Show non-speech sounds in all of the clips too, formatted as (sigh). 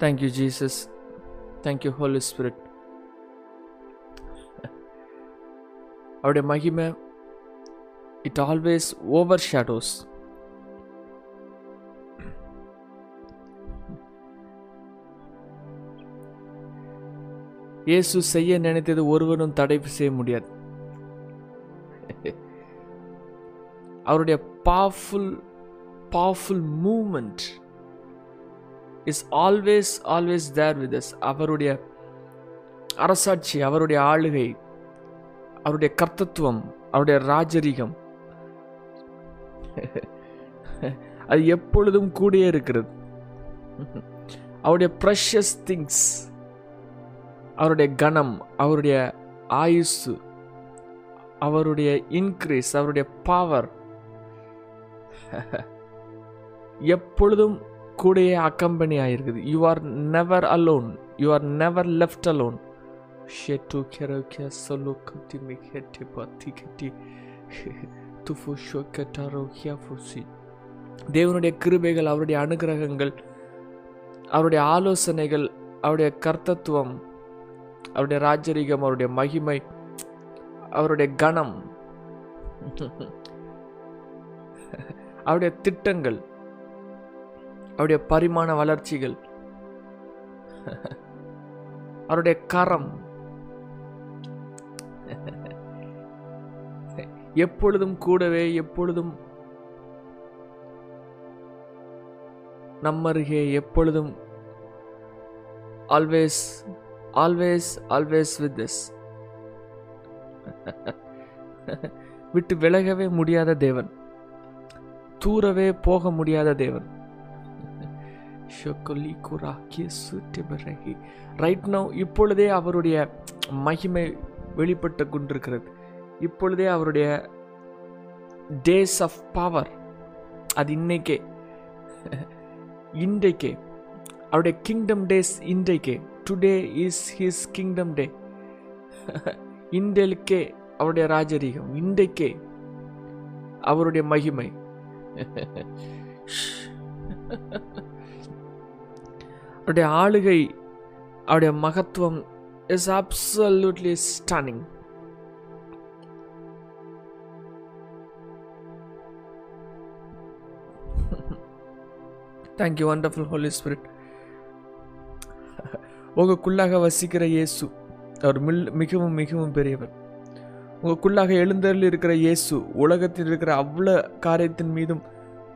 Thank you Jesus thank you Holy Spirit. அவருடைய மகிமை it always over shadows இயேசு செய்ய நினைத்தது ஒருவனும் தடை செய்ய முடியாது. அவருடைய powerful powerful moment is always always there with us அவருடைய அரசாட்சி அவருடைய ஆளுகை அவருடைய கர்த்தத்துவம் அவருடைய ராஜரிகம். அது எப்பொழுதும் கூடயே இருக்கிறது. அவருடைய ப்ரெஷஸ் திங்ஸ் அவருடைய கணம் அவருடைய ஆயுசு அவருடைய இன்க்ரீஸ் அவருடைய பவர் எப்பொழுதும் கூடையே அக்கம்பனி ஆயிருக்குது. You are never alone you are never left alone shed கெரோக்கிய சொல்லு கத்தி மிகட்டி பத்தி கட்டி. துஃபு ஷோக்கட்டாரோ ஃபுசி தேவனுடைய கிருபைகள் அவருடைய அனுகிரகங்கள் அவருடைய ஆலோசனைகள் அவருடைய கர்த்தத்துவம் அவருடைய ராஜரிகம் அவருடைய மகிமை அவருடைய கணம் அவருடைய திட்டங்கள் அவருடைய பரிமாண வளர்ச்சிகள். அவருடைய கரம். எப்பொழுதும் கூடவே எப்பொழுதும் நம்மருகே எப்பொழுதும் always always always with this விட்டு விலகவே முடியாத தேவன். தூரவே போக முடியாத தேவன். ரைட் நோ இப்பொழுதே அவருடைய மகிமை வெளிப்பட்டு கொண்டிருக்கிறது. இப்பொழுதே அவருடைய டேஸ் ஆஃப் பவர் அது இன்னைக்கே இன்றைக்கே அவருடைய கிங்டம் டேஸ் இன்றைக்கே today is his kingdom day இன்றைக்கே அவருடைய ராஜரீகம் இன்றைக்கே அவருடைய மகிமை. அவருடைய ஆளுகை அவருடைய மகத்துவம் is absolutely stunning thank you wonderful Holy Spirit உங்களுக்குள்ளாக வசிக்கிற இயேசு அவர் மில் மிகவும் மிகவும் பெரியவர். உங்களுக்குள்ளாக எழுந்தருள் இருக்கிற இயேசு உலகத்தில் இருக்கிற அவ்வளோ காரியத்தின் மீதும்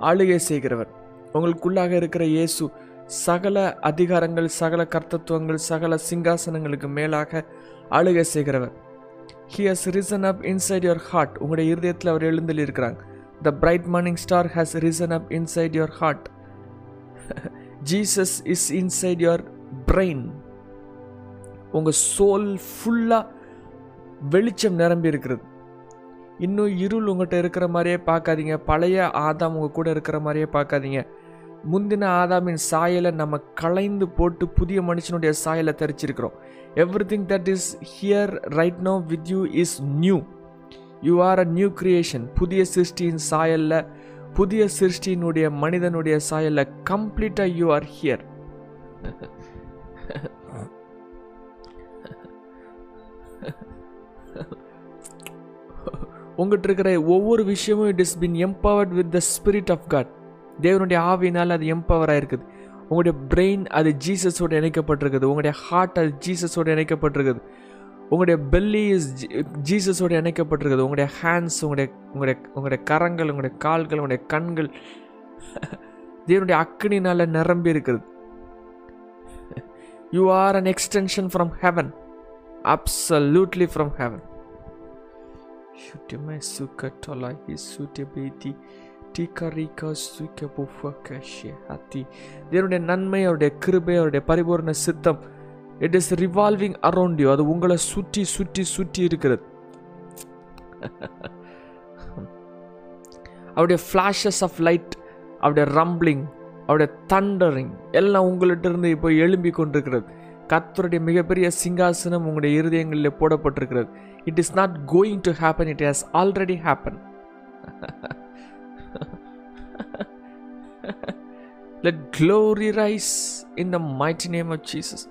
ஆளுகை செய்கிறவர். உங்களுக்குள்ளாக இருக்கிற இயேசு சகல அதிகாரங்கள் சகல கர்த்தத்துவங்கள் சகல சிங்காசனங்களுக்கு மேலாக அழுகை செய்கிறவர். He has risen up inside your heart உங்களுடைய இருதயத்தில் அவர் எழுந்தில் இருக்கிறாங்க the bright morning star has risen up inside your heart Jesus is inside your brain உங்கள் சோல் ஃபுல்லாக வெளிச்சம் நிரம்பி இருக்கிறது. இன்னும் இருள் உங்கள்கிட்ட இருக்கிற மாதிரியே பார்க்காதீங்க. பழைய ஆதாம் உங்கள் கூட இருக்கிற மாதிரியே பார்க்காதீங்க. முந்தின ஆதாமின் சாயலை நம்ம களைந்து போட்டு புதிய மனுஷனுடைய சாயலை தரிச்சிருக்கிறோம். Everything that is here right now with you is new you are a new creation புதிய சிருஷ்டியின் சாயலில் புதிய சிருஷ்டியினுடைய மனிதனுடைய சாயலில் கம்ப்ளீட்டாக யூ ஆர் ஹியர் உங்கள்கிட்ட இருக்கிற ஒவ்வொரு விஷயமும் it is been empowered with the spirit of God தேவனுடைய ஆவினால் அது எம்பவர் இருக்குது உங்களுடைய பிரெயின் அது ஜீசஸோடு இணைக்கப்பட்டிருக்குது. உங்களுடைய ஹார்ட் அது ஜீசஸோடு இணைக்கப்பட்டிருக்குது. உங்களுடைய பெல்லி இஸ் ஜீசஸோடு இணைக்கப்பட்டிருக்குது. உங்களுடைய ஹேண்ட்ஸ் உங்களுடைய உங்களுடைய உங்களுடைய கரங்கள் உங்களுடைய கால்கள் உங்களுடைய கண்கள் தேவனுடைய அக்கினினால் நிரம்பி இருக்குது. You are an extension from heaven absolutely from heaven Shutime suka சுட்டி hisute தேவனுடைய நன்மை அவருடைய கிருபை அவருடைய பரிபூர்ண சித்தம் it is revolving around you அது உங்களை சுற்றி சுற்றி சுற்றி இருக்கிறது அவருடைய ஃப்ளாஷஸ் ஆஃப் லைட் அவருடைய ரம்பிளிங் அவருடைய தண்டரிங் எல்லாம் உங்கள்கிட்ட இருந்து இப்போ எழும்பி கொண்டிருக்கிறது கத்தருடைய மிகப்பெரிய சிங்காசனம் உங்களுடைய இருதயங்களில் போடப்பட்டிருக்கிறது it is not going to happen it has already happen let glory rise in the mighty name of Jesus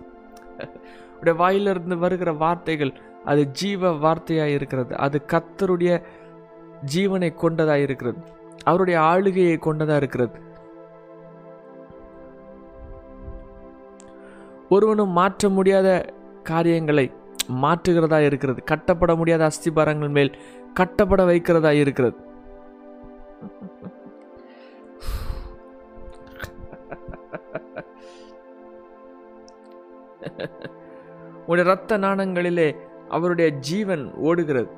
உடைய வாயிலிருந்து வருகிற வார்த்தைகள் அது ஜீவ வார்த்தையாக இருக்கிறது. அது கத்தருடைய ஜீவனை கொண்டதாக இருக்கிறது. அவருடைய ஆளுகையை கொண்டதாக இருக்கிறது. ஒருவனும் மாற்ற முடியாத காரியங்களை மாற்றுகிறதா இருக்கிறது. கட்டப்பட முடியாத அஸ்திபாரங்கள் மேல் கட்டப்பட வைக்கிறதா இருக்கிறது. (laughs) உங்களுடைய ரத்த நாணங்களிலே அவருடைய ஜீவன் ஓடுகிறது.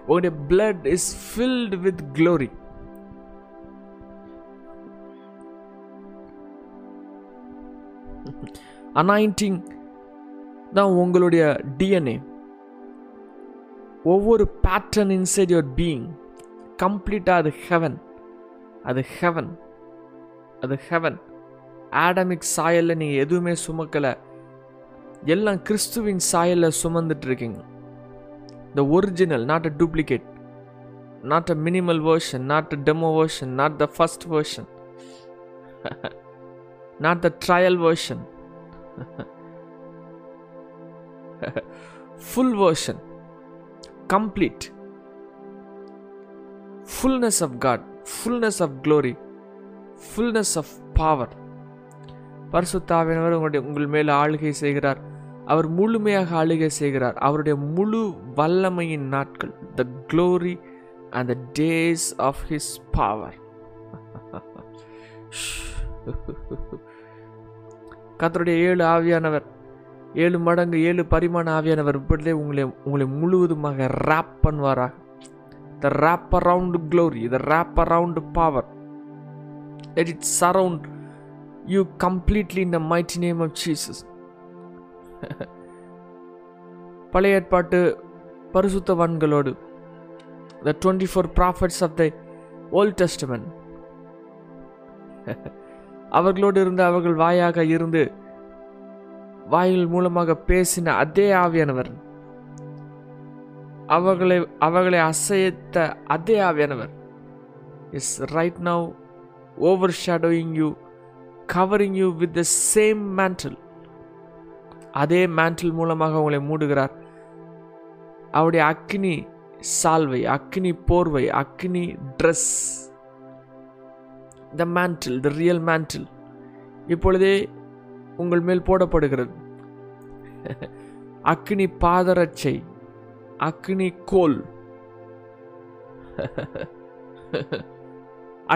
உங்களுடைய blood is filled with glory anointing தான் உங்களுடைய டிஎன்ஏ ஒவ்வொரு பேட்டர்ன் இன்சைட் யுவர் பீயிங் கம்ப்ளீட்டாக அது ஹெவன் அது ஹெவன் அது ஹெவன் ஆடமிக் சாயலில் நீங்கள் எதுவுமே சுமக்கலை. எல்லாம் கிறிஸ்துவின் சாயலில் சுமந்துட்டு இருக்கீங்க the original not a duplicate not a minimal version not a demo version not the first version not the trial version full version complete fullness of God fullness of glory fullness of power பரிசுத்தாவினவர் உங்களுடைய உங்கள் மேல் ஆளுகை செய்கிறார். அவர் முழுமையாக ஆளுகை செய்கிறார். அவருடைய முழு வல்லமையின் நாட்கள் the glory and the days of his power கத்தருடைய ஏழு ஆவியானவர் ஏழு மடங்கு ஏழு பரிமாண ஆவியானவர் இப்படிலே உங்களை உங்களை முழுவதுமாக wrap பண்ணுவாராக. The wrap around glory the wrap around power let it surround you completely in the mighty name of Jesus பழைய ஏற்பாட்டு பரிசுத்தவான்களோடு the twenty four prophets of the old testament அவர்களோடு இருந்து அவர்கள் வாயாக இருந்து வாயில் மூலமாக பேசின அதே ஆவியானவர். அவர்களை அவர்களை அசைத்த அதே ஆவியானவர். Is right now overshadowing you covering you with the same mantle அதே மேண்டில் மூலமாக உங்களை மூடுகிறார். அவருடைய அக்னி சால்வை அக்னி போர்வை அக்னி dress the mantle the real mantle இப்பொழுதே உங்கள் மேல் போடப்படுகிறது. அக்னி பாதரட்சை அக்னி கோல்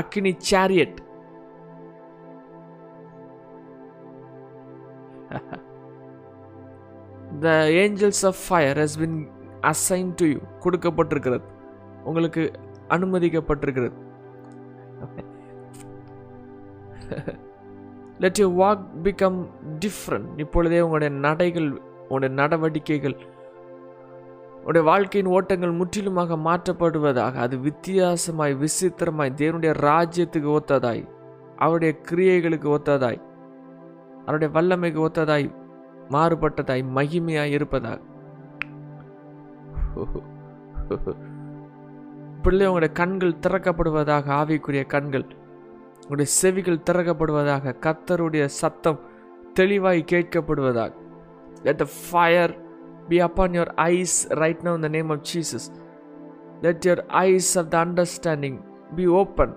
அக்னி chariot the angels of fire has been assign to you கொடுக்கப்பட்டிருக்கிறது. உங்களுக்கு அனுமதிக்கப்பட்டிருக்கிறது. Let you walk become different இப்பொழுதே உங்களுடைய நடைகள் உங்களுடைய நடவடிக்கைகள் உங்களுடைய வாழ்க்கையின் ஓட்டங்கள் முற்றிலுமாக மாற்றப்படுவதாக அது வித்தியாசமாய் விசித்திரமாய் தேவனுடைய ராஜ்யத்துக்கு ஒத்ததாய் அவருடைய கிரியைகளுக்கு ஒத்ததாய் அவருடைய வல்லமைக்கு ஒத்ததாய் மாறுபட்டதாய் மகிமையாய் இருப்பதாக பிள்ளை உங்களுடைய கண்கள் திறக்கப்படுவதாக ஆவிக்குரிய கண்கள் உங்களுடைய செவிகள் திறக்கப்படுவதாக கத்தருடைய சத்தம் தெளிவாய் கேட்கப்படுவதாக let the fire be upon your eyes right now in the name of Jesus. Let your eyes of the understanding be opened.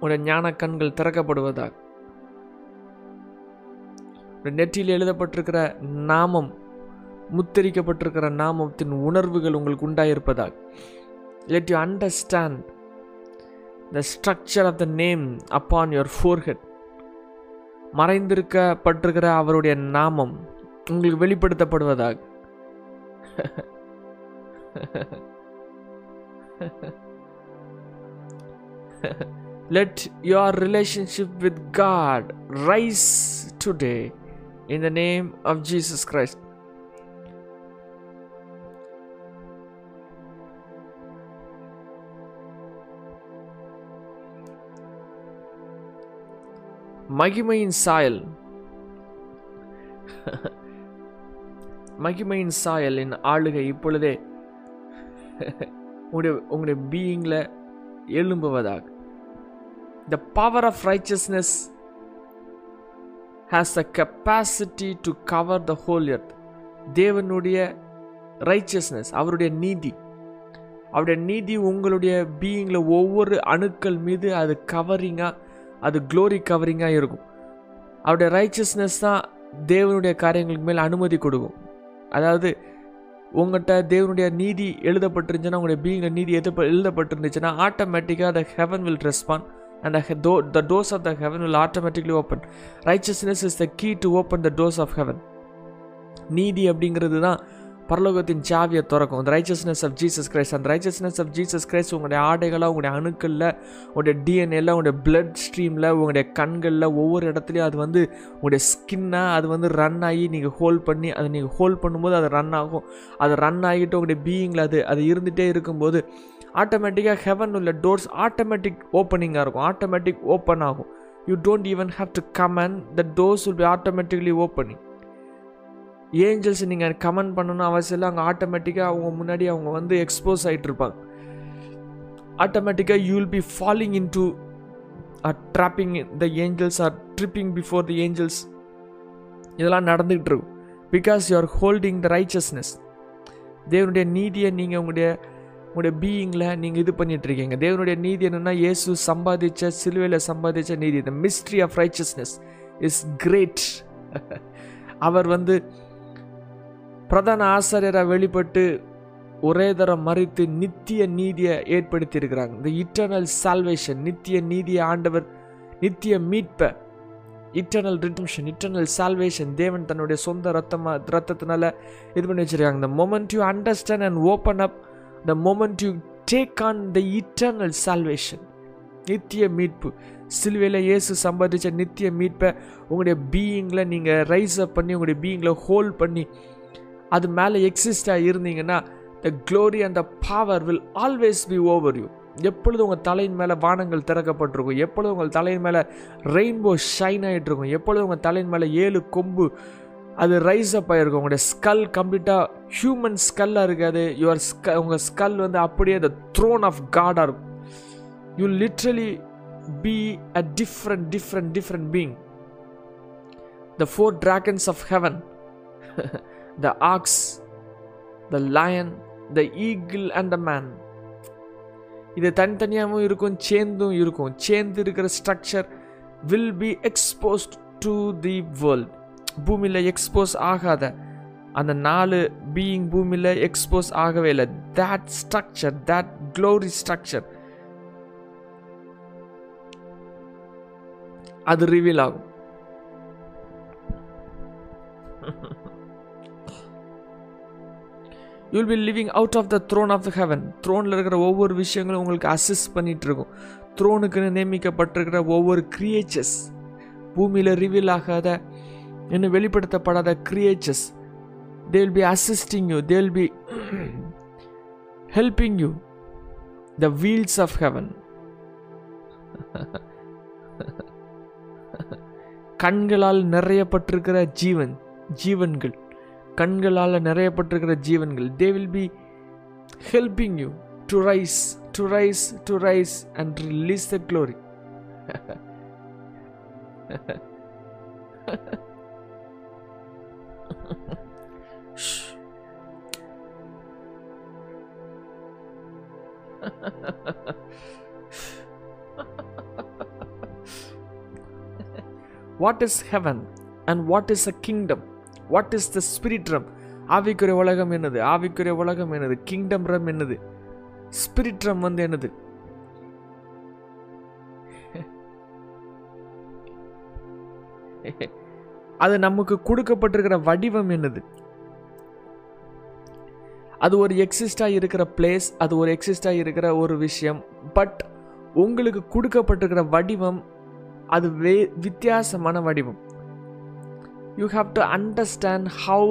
உடைய ஞான கண்கள் திறக்கப்படுவதாக நெற்றியில் எழுதப்பட்டிருக்கிற நாமம் முத்தரிக்கப்பட்டிருக்கிற நாமத்தின் உணர்வுகள் உங்களுக்கு உண்டாயிருப்பதாக let you understand the structure of the name upon your forehead மறைந்திருக்கப்பட்டிருக்கிற அவருடைய நாமம் உங்களுக்கு வெளிப்படுத்தப்படுவதாக let your relationship with God rise today in the name of Jesus Christ. மகிமையின் சாயல் மகிமையின் சாயலின் ஆளுகை இப்பொழுதே உங்களுடைய உங்களுடைய பீயிங்கில் எழும்புவதாக the power of righteousness has the capacity to cover the whole earth தேவனுடைய ரைச்சஸ்னஸ் அவருடைய நீதி. அவருடைய நீதி உங்களுடைய பீயிங்கில் ஒவ்வொரு அணுக்கள் மீது அது கவரிங்காக அது க்ளோரி கவரிங்காக இருக்கும். அவருடைய ரைச்சஸ்னஸ் தான் தேவனுடைய காரியங்களுக்கு மேல் அனுமதி கொடுக்கும். அதாவது உங்கள்கிட்ட தேவனுடைய நீதி எழுதப்பட்டிருந்துச்சுன்னா உங்களுடைய பீயிங்கில் நீதி எது எழுதப்பட்டிருந்துச்சுன்னா ஆட்டோமேட்டிக்காக the heaven will respond and the do the doors of the heaven will automatically open. Righteousness is the key to open the doors of heaven. நீதி அப்படிங்கிறது தான் பரலோகத்தின் சாவியை திறக்கும். அந்த ரைச்சஸ்னஸ் ஆஃப் ஜீசஸ் கிரைஸ்ட் அந்த ரைச்சஸ்னஸ் ஆஃப் ஜீசஸ் கிரைஸ்ட் உங்களுடைய ஆடைகளாக உங்களுடைய அணுக்களில் உங்களுடைய டிஎன்ஏல உங்களுடைய பிளட் ஸ்ட்ரீமில் உங்களுடைய கண்களில் ஒவ்வொரு இடத்துலையும் அது வந்து உங்களுடைய ஸ்கின்னாக அது வந்து ரன் ஆகி நீங்கள் ஹோல்ட் பண்ணி அதை நீங்கள் ஹோல்ட் பண்ணும்போது அது ரன் ஆகும். அது ரன் ஆகிட்டு உங்களுடைய பீயிங்கில் அது அது இருந்துகிட்டே இருக்கும்போது ஆட்டோமேட்டிக்காக ஹெவன் உள்ள டோர்ஸ் ஆட்டோமேட்டிக் ஓப்பனிங்காக இருக்கும். ஆட்டோமேட்டிக் ஓப்பன் ஆகும். You don't even have to comment the doors will be automatically opening angels நீங்கள் கமெண்ட் பண்ணணும் அவசியம் இல்லை. அங்கே ஆட்டோமேட்டிக்காக அவங்க முன்னாடி அவங்க வந்து எக்ஸ்போஸ் ஆகிட்டு இருப்பாங்க. ஆட்டோமேட்டிக்காக you will be falling into or dropping the angels or tripping before the angels இதெல்லாம் நடந்துகிட்டு இருக்கும். Because you are holding the righteousness தேவனுடைய நீதியை நீங்கள் உங்களுடைய உங்களுடைய பீயிங்கில் நீங்கள் இது பண்ணிட்டு இருக்கீங்க தேவனுடைய நீதி என்னென்னா இயேசு சம்பாதிச்ச சிலுவையில் சம்பாதிச்ச நீதி. The mystery of righteousness is great அவர் வந்து பிரதான ஆசிரியராக வெளிப்பட்டு ஒரே தரம் மறித்து நித்திய நீதியை ஏற்படுத்தி இருக்கிறாங்க இந்த இட்டர்னல் சால்வேஷன் நித்திய நீதியை ஆண்டவர் நித்திய மீட்பை இட்டர்னல் ரிடம்ஷன் இட்டர்னல் சால்வேஷன் தேவன் தன்னுடைய சொந்த ரத்தமாக ரத்தத்தினால இது பண்ணி வச்சுருக்காங்க. இந்த moment you understand and open up the moment you take on the eternal salvation நித்திய மீட்பு. சிலுவையில் இயேசு சம்பாதிச்ச நித்திய மீட்பை உங்களுடைய பீயிங்கில் நீங்கள் ரைஸ் அப் பண்ணி உங்களுடைய பீயிங்கில் ஹோல்ட் பண்ணி அது மேலே எக்ஸிஸ்டாக இருந்தீங்கன்னா the glory and the power will always be over you எப்பொழுது உங்கள் தலையின் மேலே வானங்கள் திறக்கப்பட்டிருக்கும் எப்பொழுது உங்கள் தலையின் மேலே ரெயின்போ ஷைன் ஆகிட்டு இருக்கும் எப்பொழுது உங்கள் தலையின் மேலே ஏழு கொம்பு அது ரைஸ் அப் ஆகிருக்கும் உங்களுடைய ஸ்கல் கம்ப்ளீட்டாக ஹியூமன் ஸ்கல்லாக இருக்காது. யுவர் ஸ்க உங்கள் ஸ்கல் வந்து அப்படியே த த்ரோன் ஆஃப் காடாக இருக்கும். You literally be a different different different being the four dragons of heaven the ox the lion the eagle and the man இது தனித்தனியாகவும் இருக்கும் சேர்ந்தும் இருக்கும். சேர்ந்து இருக்கிற structure will be exposed to the world பூமியில் எக்ஸ்போஸ் ஆகாத. அந்த நாலு பீயிங் பூமியில் எக்ஸ்போஸ் ஆகவே இல்லை. That structure that glory structure அது ரிவீல் ஆகும். You'll be living out of the throne of the heaven த்ரோனில் இருக்கிற ஒவ்வொரு விஷயங்களும் உங்களுக்கு அசிஸ்ட் பண்ணிட்டு இருக்கும். த்ரோனுக்குன்னு நியமிக்கப்பட்டிருக்கிற ஒவ்வொரு கிரியேச்சர்ஸ் பூமியில் ரிவீல் ஆகாத இன்னும் வெளிப்படுத்தப்படாத creatures they will be assisting you they will be helping you the wheels of heaven கண்களால் நிறையப்பட்டிருக்கிற ஜீவன் ஜீவன்கள். கண்களால் நிறையப்பட்டிருக்கிற ஜீவன்கள். They will be helping you to rise to rise to rise and release the glory what is heaven and what is a kingdom what is the spirit realm ஆவிக்குரிய உலகம் என்னது? ஆவிக்குரிய உலகம் என்னது? கிங்டம் ரம் என்னது? ஸ்பிரிட் ரம் வந்து என்னது? (laughs) அது நமக்கு கொடுக்கப்பட்டிருக்கிற வடிவம் என்னது? அது ஒரு எக்ஸிஸ்டாக இருக்கிற பிளேஸ் அது ஒரு எக்ஸிஸ்டாக இருக்கிற ஒரு விஷயம் பட் உங்களுக்கு கொடுக்கப்பட்டிருக்கிற வடிவம் அது வே வித்தியாசமான வடிவம். You have to understand how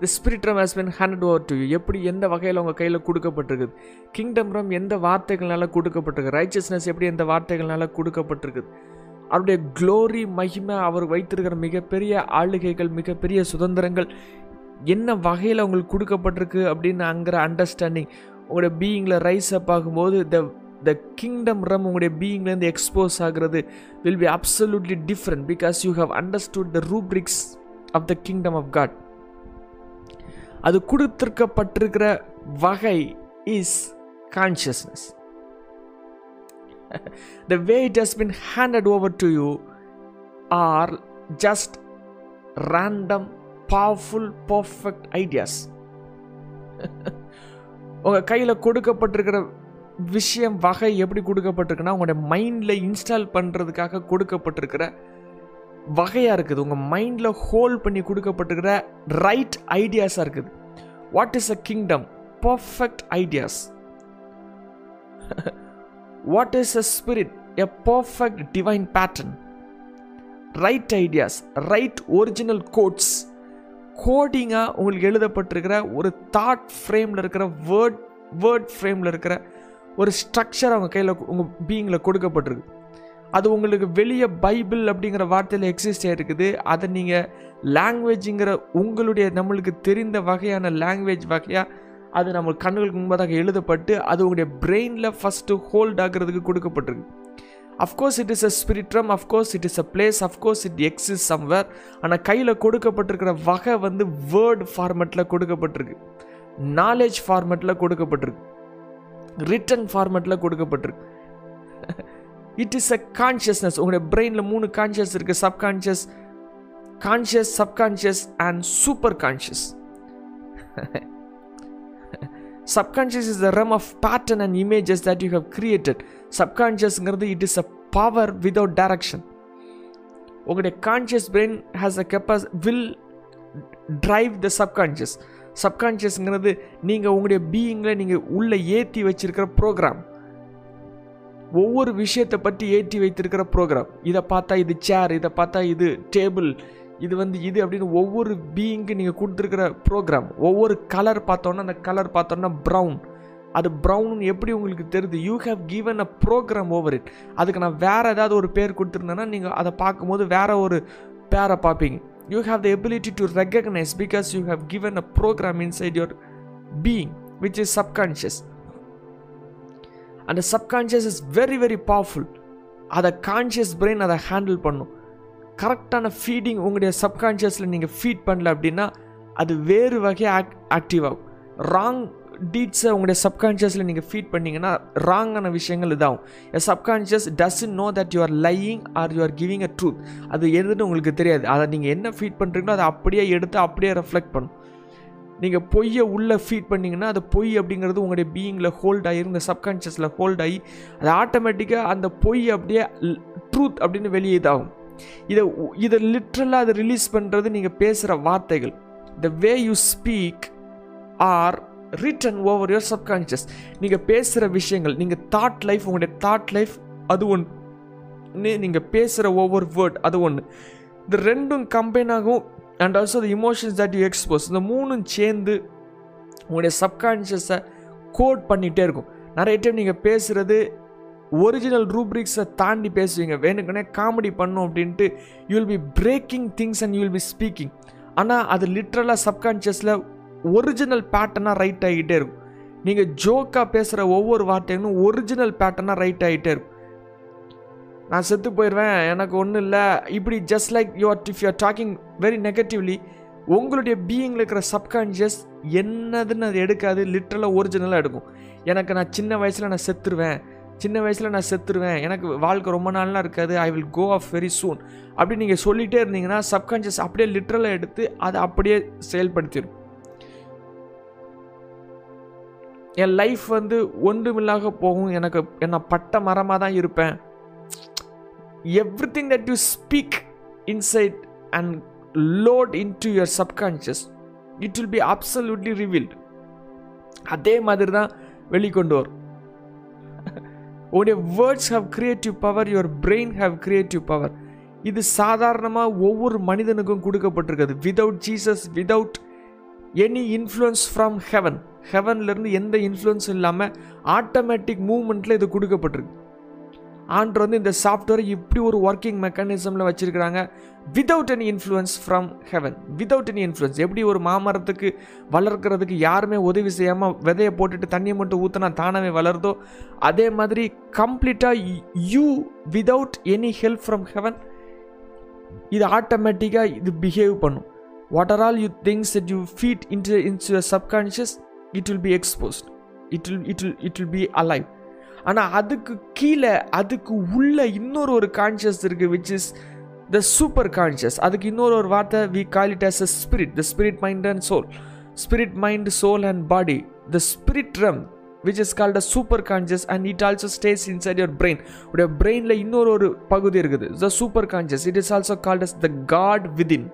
the spirit realm has been handed over to you எப்படி எந்த வகையில் உங்கள் கையில் கொடுக்கப்பட்டிருக்குது? கிங்டம் ரம் எந்த வார்த்தைகள்னால கொடுக்கப்பட்டிருக்கு? ரைச்சஸ்னஸ் எப்படி எந்த வார்த்தைகள்னால கொடுக்கப்பட்டிருக்குது? அவருடைய க்ளோரி மகிமை அவர் வைத்திருக்கிற மிகப்பெரிய ஆளுகைகள் மிகப்பெரிய சுதந்திரங்கள் என்ன வகையில் உங்களுக்கு கொடுக்கப்பட்டிருக்கு அப்படின்னு அங்கிற அண்டர்ஸ்டாண்டிங் உங்களுடைய பீயிங்கில் ரைஸ் அப் ஆகும்போது த த கிங்டம் ரம் உங்களுடைய பீயிங்லேருந்து எக்ஸ்போஸ் ஆகிறது will be absolutely different because you have understood the rubrics of the kingdom of God அது கொடுத்திருக்கப்பட்டிருக்கிற வகை is consciousness (laughs) the way it has been handed over to you are just random perfect ideas உங்கள் கையில் கொடுக்கப்பட்டிருக்கிற விஷயம் வகை எப்படி கொடுக்கப்பட்டிருக்குன்னா உங்களுடைய மைண்டில் இன்ஸ்டால் பண்ணுறதுக்காக கொடுக்கப்பட்டிருக்கிற வகையாக இருக்குது. உங்கள் மைண்டில் ஹோல்ட் பண்ணி கொடுக்கப்பட்டிருக்கிற ரைட் ஐடியாஸாக இருக்குது. What is a kingdom perfect ideas what is a spirit a perfect divine pattern right ideas right original codes கோடிங்காக உங்களுக்கு எழுதப்பட்டிருக்கிற ஒரு தாட் ஃப்ரேமில் இருக்கிற வேர்ட் வேர்ட் ஃப்ரேமில் இருக்கிற ஒரு ஸ்ட்ரக்சர் அவங்க கையில் உங்கள் பீயிங்கில் கொடுக்கப்பட்டிருக்கு. அது உங்களுக்கு வெளியே பைபிள் அப்படிங்கிற வார்த்தையில் எக்ஸிஸ்ட் ஆகிருக்குது அதை நீங்கள் லாங்குவேஜுங்கிற உங்களுடைய நம்மளுக்கு தெரிந்த வகையான லாங்குவேஜ் வகையாக அது நம்ம கண்களுக்கு முன்பதாக எழுதப்பட்டு அது உங்களுடைய பிரெயினில் ஃபஸ்ட்டு ஹோல்ட் ஆகிறதுக்கு கொடுக்கப்பட்டிருக்கு. Of course it is a spirit realm of course it is a place of course it exists somewhere ஆனால் கையில் கொடுக்கப்பட்டிருக்கிற வகை வந்து வேர்டு ஃபார்மெட்டில் கொடுக்கப்பட்டிருக்கு. நாலேஜ் ஃபார்மெட்டில் கொடுக்கப்பட்டிருக்கு. ரிட்டன் ஃபார்மெட்டில் கொடுக்கப்பட்டிருக்கு. இட் இஸ் அ கான்ஷியஸ்னஸ் உங்களுடைய பிரெயினில் மூணு கான்ஷியஸ் இருக்குது subconscious conscious subconscious and super conscious subconscious is the realm of pattern and images that you have created சப்கான்ஷியஸ்ங்கிறது it is a power without direction உங்களுடைய conscious brain has a capacity will drive the subconscious சப்கான்ஷியஸ்ங்கிறது நீங்கள் உங்களுடைய பீயிங்கில் நீங்கள் உள்ளே ஏற்றி வச்சிருக்கிற program ஒவ்வொரு விஷயத்தை பற்றி ஏற்றி வைத்திருக்கிற ப்ரோக்ராம் இதை பார்த்தா இது சேர் இதை பார்த்தா இது டேபிள் இது வந்து இது அப்படின்னு ஒவ்வொரு பீயிங்க்கு நீங்கள் கொடுத்துருக்கிற ப்ரோக்ராம் ஒவ்வொரு கலர் பார்த்தோன்னா அந்த கலர் பார்த்தோன்னா ப்ரௌன் அது ப்ரௌன் எப்படி உங்களுக்கு தெரியுது? You have given a program over it அதுக்கு நான் வேறு ஏதாவது ஒரு பேர் கொடுத்துருந்தேன்னா நீங்கள் அதை பார்க்கும்போது வேறு ஒரு பேரை பார்ப்பீங்க. You have the ability to recognise because you have given a program inside your being which is subconscious அந்த subconscious is very very powerful அதை கான்ஷியஸ் பிரெயின் அதை ஹேண்டில் பண்ணும். கரெக்டான ஃபீடிங் உங்களுடைய சப்கான்ஷியஸில் நீங்கள் ஃபீட் பண்ணல அப்படின்னா அது வேறு வகை ஆக் ஆக்டிவ் ஆகும். ராங் டீட்ஸை உங்களுடைய சப்கான்ஷியஸில் நீங்கள் ஃபீட் பண்ணிங்கன்னா ராங்கான விஷயங்கள் இதாகும். A subconscious doesn't know that you are lying or you are giving a truth அது எதுன்னு உங்களுக்கு தெரியாது. அதை நீங்கள் என்ன ஃபீட் பண்ணுறீங்களோ அதை அப்படியே எடுத்து அப்படியே ரெஃப்ளெக்ட் பண்ணும். நீங்கள் பொய்யை உள்ளே ஃபீட் பண்ணிங்கன்னா அது பொய் அப்படிங்கிறது உங்களுடைய பீயிங்கில் ஹோல்ட் ஆகி இந்த சப்கான்ஷியஸில் ஹோல்ட் ஆகி அது ஆட்டோமேட்டிக்காக அந்த பொய் அப்படியே ட்ரூத் அப்படின்னு வெளியே இதாகும். இதை இதை லிட்ரலாக அதை ரிலீஸ் பண்ணுறது நீங்கள் பேசுகிற வார்த்தைகள். The way you speak are written over your subconscious நீங்கள் பேசுகிற விஷயங்கள் நீங்கள் தாட் லைஃப் உங்களுடைய தாட் லைஃப் அது ஒன்று நீங்கள் பேசுகிற ஒவ்வொரு வேர்ட் அது ஒன்று இந்த ரெண்டும் கம்பைன் ஆகும் and also the emotions that you expose இந்த மூணும் சேர்ந்து உங்களுடைய சப்கான்ஷியஸை கோட் பண்ணிகிட்டே இருக்கும். நிறைய டைம் நீங்கள் பேசுகிறது ஒரிஜினல் ரூப்ரிக்ஸை தாண்டி பேசுவீங்க. வேணுக்கனே காமெடி பண்ணும் அப்படின்ட்டு you will be breaking things and you will be speaking ஆனால் அது லிட்ரலாக சப்கான்ஷியஸில் ஒரிஜினல் பேட்டர்னாக ரைட் ஆகிட்டே இருக்கும். நீங்கள் ஜோக்காக பேசுகிற ஒவ்வொரு வார்த்தைகளும் ஒரிஜினல் பேட்டர்னாக ரைட் ஆகிட்டே இருக்கும். நான் செத்து போயிடுவேன் எனக்கு ஒன்றும் இல்லை. இப்படி just like you're if you're talking very negatively உங்களுடைய பீயிங்கில் இருக்கிற சப்கான்ஷியஸ் என்னதுன்னு அது எடுக்காது லிட்ரலாக ஒரிஜினலாக எடுக்கும். எனக்கு நான் சின்ன வயசில் நான் செத்துருவேன் சின்ன வயசில் நான் செத்துருவேன். எனக்கு வாழ்க்கை ரொம்ப நாள்லாம் இருக்காது. I will go off very soon அப்படி நீங்கள் சொல்லிகிட்டே இருந்தீங்கன்னா சப்கான்ஷியஸ் அப்படியே லிட்ரலாக எடுத்து அதை அப்படியே செயல்படுத்திடும் என் லைஃப் வந்து ஒன்றுமில்லாக போகும். எனக்கு என்ன பட்ட மரமாக தான் இருப்பேன். Everything that you speak inside and load into your subconscious it will be absolutely revealed அதே மாதிரி தான் வெளிக்கொண்டு வரும். உன்னுடைய words have creative power your brain have creative power இது சாதாரணமாக ஒவ்வொரு மனிதனுக்கும் கொடுக்கப்பட்டிருக்குது without Jesus without any influence from heaven ஹெவன்லேருந்து எந்த இன்ஃப்ளூயன்ஸும் இல்லாமல் ஆட்டோமேட்டிக் மூமெண்ட்டில் இது கொடுக்கப்பட்டிருக்கு. ஆண்டு வந்து இந்த சாஃப்ட்வேர் இப்படி ஒரு ஒர்க்கிங் மெக்கானிசமில் வச்சுருக்கிறாங்க. Without any influence from heaven without any influence எப்படி ஒரு மாமரத்துக்கு வளர்க்குறதுக்கு யாருமே உதவி செய்யாமல் விதையை போட்டுட்டு தண்ணியை மட்டும் ஊற்றினா தானாகவே வளருதோ? அதே மாதிரி கம்ப்ளீட்டாக you without any help from heaven இது ஆட்டோமேட்டிக்காக இது பிஹேவ் பண்ணும். What are all you things that you feed into in your subconscious it will be exposed it will it will it will be alive ஆனால் அதுக்கு கீழே அதுக்கு உள்ள இன்னொரு ஒரு கான்ஷியஸ் இருக்குது which is the super conscious அதுக்கு இன்னொரு ஒரு வார்த்தை we call it as a spirit the spirit mind and soul spirit mind soul and body the spirit rum which is called a super conscious and it also stays inside your brain உடைய பிரெயினில் இன்னொரு ஒரு பகுதி இருக்குது. The super conscious it is also called as the God within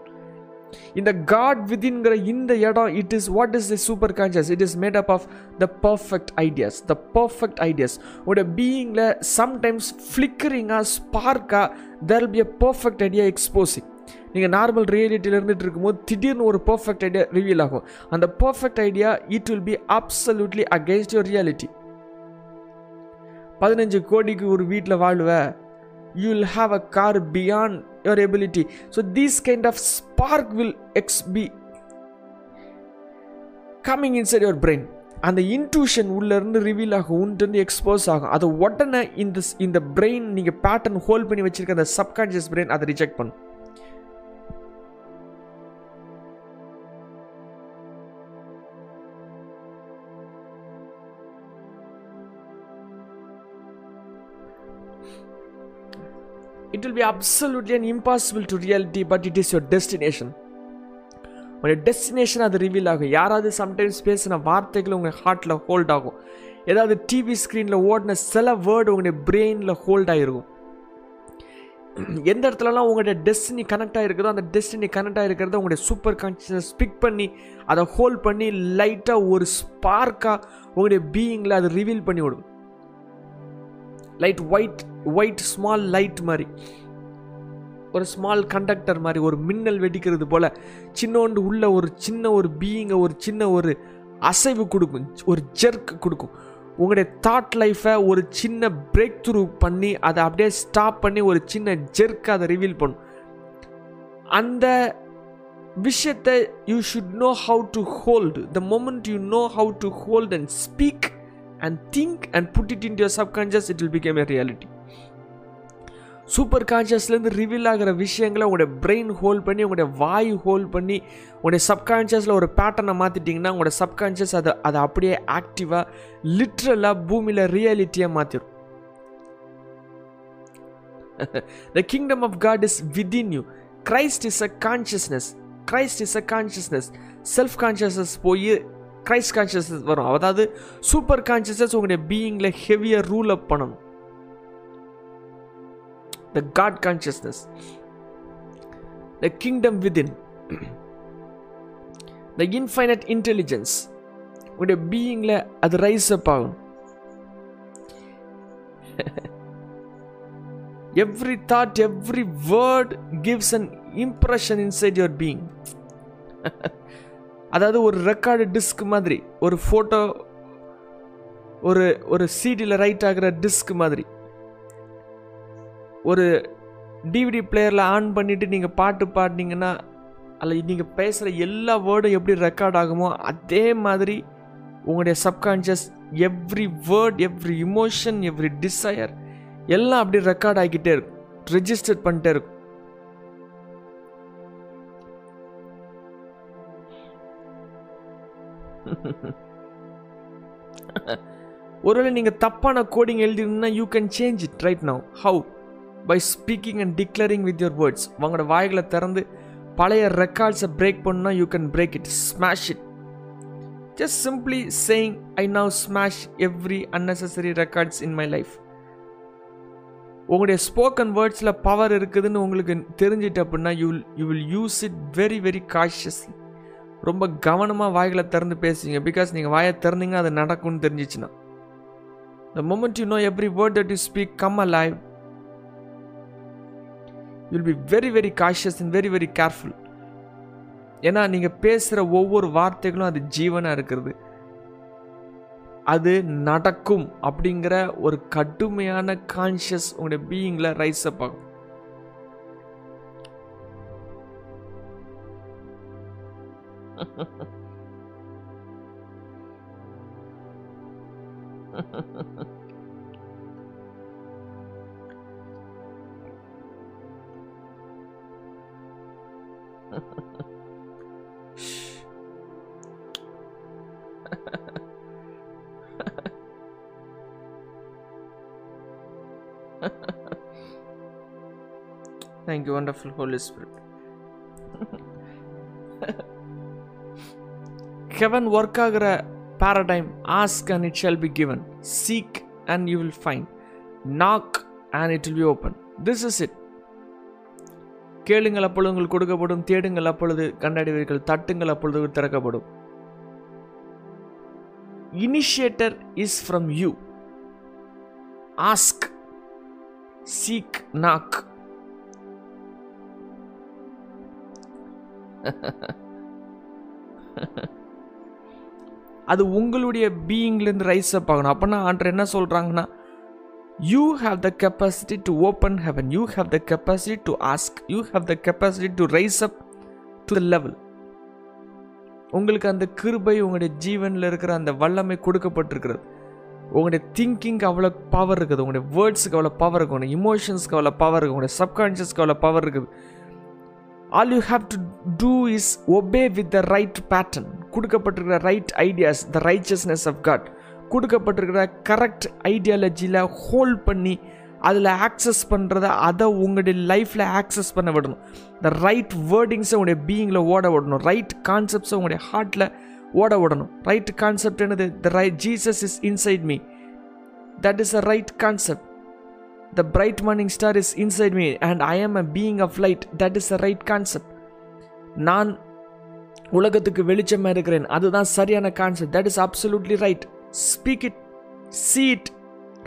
இந்த God விதின்கிற இந்த இடம் it is what is the super conscious it is made up of the perfect ideas the perfect ideas உடைய பீயிங்கில் சம்டைம்ஸ் ஃப்ளிக்கரிங்காக ஸ்பார்க்காக there be a perfect idea exposing நீங்கள் normal ரியாலிட்டியில் இருந்துட்டு இருக்கும்போது திடீர்னு ஒரு பர்ஃபெக்ட் ஐடியா ரிவீல் ஆகும். அந்த perfect idea it will be absolutely against your reality பதினஞ்சு கோடிக்கு ஒரு வீட்டில் வாழ்வ you will have a car beyond your ability. So this kind of spark will ex be coming inside your brain. அந்த intuition உள்ளேருந்து reveal ஆகும் உன்ட்டு expose ஆகும். அதை உடனே இந்த இந்த பிரெயின் நீங்கள் பேட்டர்ன் ஹோல்ட் பண்ணி வச்சுருக்க அந்த சப்கான்ஷியஸ் பிரெயின் அதை ரிஜெக்ட் பண்ணும். It will be absolutely and impossible to reality but it is your destination. உங்களுடைய டெஸ்டினேஷன் அது ரிவீல் ஆகும். யாராவது சம்டைம்ஸ் பேசின வார்த்தைகள் உங்கள் ஹார்ட்டில் ஹோல்ட் ஆகும். ஏதாவது டிவி ஸ்க்ரீனில் ஓடின சில வேர்டு உங்களுடைய பிரெயினில் ஹோல்ட் ஆகிருக்கும் எந்த இடத்துலலாம் உங்களுடைய டெஸ்டினி கனெக்ட் ஆகிருக்குதோ அந்த டெஸ்டினி கனெக்ட் ஆகிருக்கிறத உங்களுடைய சூப்பர் கான்ஷியஸ் பிக் பண்ணி அதை ஹோல்ட் பண்ணி லைட்டாக ஒரு ஸ்பார்க்காக உங்களுடைய பீயிங்கில் அது ரிவீல் பண்ணி விடும் light white white small light மாதிரி. ஒரு ஸ்மால் கண்டக்டர் மாதிரி ஒரு மின்னல் வெடிக்கிறது போல் சின்னோண்டு உள்ள ஒரு சின்ன ஒரு பீயிங்கை ஒரு சின்ன ஒரு அசைவு கொடுக்கும் ஒரு ஜெர்க் கொடுக்கும். உங்களுடைய தாட் லைஃப்பை ஒரு சின்ன பிரேக் த்ரூ பண்ணி அதை அப்படியே ஸ்டாப் பண்ணி ஒரு சின்ன ஜெர்க் அதை ரிவீல் பண்ணும். அந்த விஷயத்தை you should know how to hold the moment you know how to hold and speak and think and put it in your subconscious it will become a reality super கான்ஷியஸ்லேருந்து reveal ஆகிற விஷயங்களை உங்களுடைய brain hold பண்ணி உங்களுடைய வாய் hold பண்ணி உங்களுடைய சப்கான்ஷியஸில் ஒரு பேட்டர்னை மாற்றிட்டிங்கன்னா உங்களோட சப்கான்ஷியஸ் அதை அதை அப்படியே ஆக்டிவாக லிட்ரலாக பூமியில் ரியாலிட்டியாக மாற்றிடும் the kingdom of God is within you Christ is a consciousness Christ is a consciousness self consciousness போய் கிரைஸ்ட் கான்ஷியஸ்னஸ் வரும். அதாவது சூப்பர் கான்ஷியஸ்னஸ் உங்களுடைய பீயிங்கில் ஹெவியாக ரூல் அப் பண்ணணும். The God consciousness the kingdom within, the infinite intelligence உங்களுடைய பீயிங்கில் அது rise up ஆகும். Every thought every word gives an impression inside your being அதாவது ஒரு ரெக்கார்டு டிஸ்க் மாதிரி ஒரு ஃபோட்டோ ஒரு ஒரு சிடியில் ரைட் ஆகிற டிஸ்க் மாதிரி. ஒரு டிவிடி பிளேயரில் ஆன் பண்ணிவிட்டு நீங்கள் பாட்டு பாடினீங்கன்னா அதில் நீங்கள் பேசுகிற எல்லா வேர்டும் எப்படி ரெக்கார்ட் ஆகுமோ அதே மாதிரி உங்களுடைய subconscious every word every emotion every desire எல்லாம் அப்படி ரெக்கார்ட் ஆகிக்கிட்டே இருக்கும் ரெஜிஸ்டர் பண்ணிட்டே இருக்கும். ஒருவேளை நீங்கள் தப்பான coding எழுதிருந்தா you can change it right now how by speaking and declaring with your words உங்களோட வாய்களை திறந்து பழைய ரெக்கார்ட்ஸை பிரேக் பண்ணால் you can break it smash it just simply saying I now smash every unnecessary records in my life உங்களுடைய spoken வேர்ட்ஸில் power இருக்குதுன்னு உங்களுக்கு தெரிஞ்சிட்டு அப்படின்னா you you will use it very very cautiously ரொம்ப கவனமாக வாய்களை திறந்து பேசுவீங்க பிகாஸ் நீங்கள் வாயை திறந்தீங்க அது நடக்கும்னு தெரிஞ்சிச்சுன்னா. The moment you know every word that you speak come alive will be very very cautious and very very careful ஏன்னா நீங்கள் பேசுகிற ஒவ்வொரு வார்த்தைகளும் அது ஜீவனாக இருக்கிறது. அது நடக்கும் அப்படிங்கிற ஒரு கடுமையான கான்ஷியஸ் உங்களுடைய பீயிங்கில் ரைஸ் அப் ஆகும். Thank you, wonderful Holy Spirit. Heaven work ஆகிற paradigm ask and it shall be given seek and you will find knock and it will be open this is it கேளுங்கள் அப்பொழுது உங்களுக்கு கொடுக்கப்படும் தேடுங்கள் அப்பொழுது கண்டடைவீர்கள் தட்டுங்கள் அப்பொழுது திறக்கப்படும். Initiator is from you ask seek knock அது உங்களுடைய பீயிங்லேருந்து ரைஸ் அப் ஆகணும். அப்போனா ஆண்டர் என்ன சொல்கிறாங்கன்னா you have the capacity to open heaven you have the capacity to ask you have the capacity to rise up to the level உங்களுக்கு அந்த கிருபை உங்களுடைய ஜீவனில் இருக்கிற அந்த வல்லமை கொடுக்கப்பட்டிருக்கிறது. உங்களுடைய திங்கிங்க்கு அவ்வளோ பவர் இருக்குது. உங்களுடைய வேர்ட்ஸுக்கு அவ்வளோ பவர் இருக்குது. உங்களுடைய இமோஷன்ஸ்க்கு அவ்வளோ பவர் இருக்குது. உங்களுடைய சப்கான்ஷியஸ்க்கு அவ்வளோ பவர் இருக்குது. All you have to do is obey with the right pattern கொடுக்கப்பட்டிருக்கிற right ideas the righteousness of God கொடுக்கப்பட்டிருக்கிற கரெக்ட் ஐடியாலஜியில் ஹோல்ட் பண்ணி அதில் ஆக்சஸ் பண்ணுறத அதை உங்களுடைய லைஃப்பில் ஆக்சஸ் பண்ண விடணும். த ரைட் வேர்டிங்ஸை உங்களுடைய பீயிங்கில் ஓட விடணும். ரைட் கான்செப்ட்ஸை உங்களுடைய ஹார்ட்டில் ஓட விடணும். ரைட் கான்செப்ட் என்னது? The right Jesus is inside me that is a right concept the bright morning star is inside me and I am a being of light that is a right concept நான் உலகத்துக்கு வெளிச்சமாக இருக்கிறேன். அதுதான் சரியான concept that is absolutely right speak it see it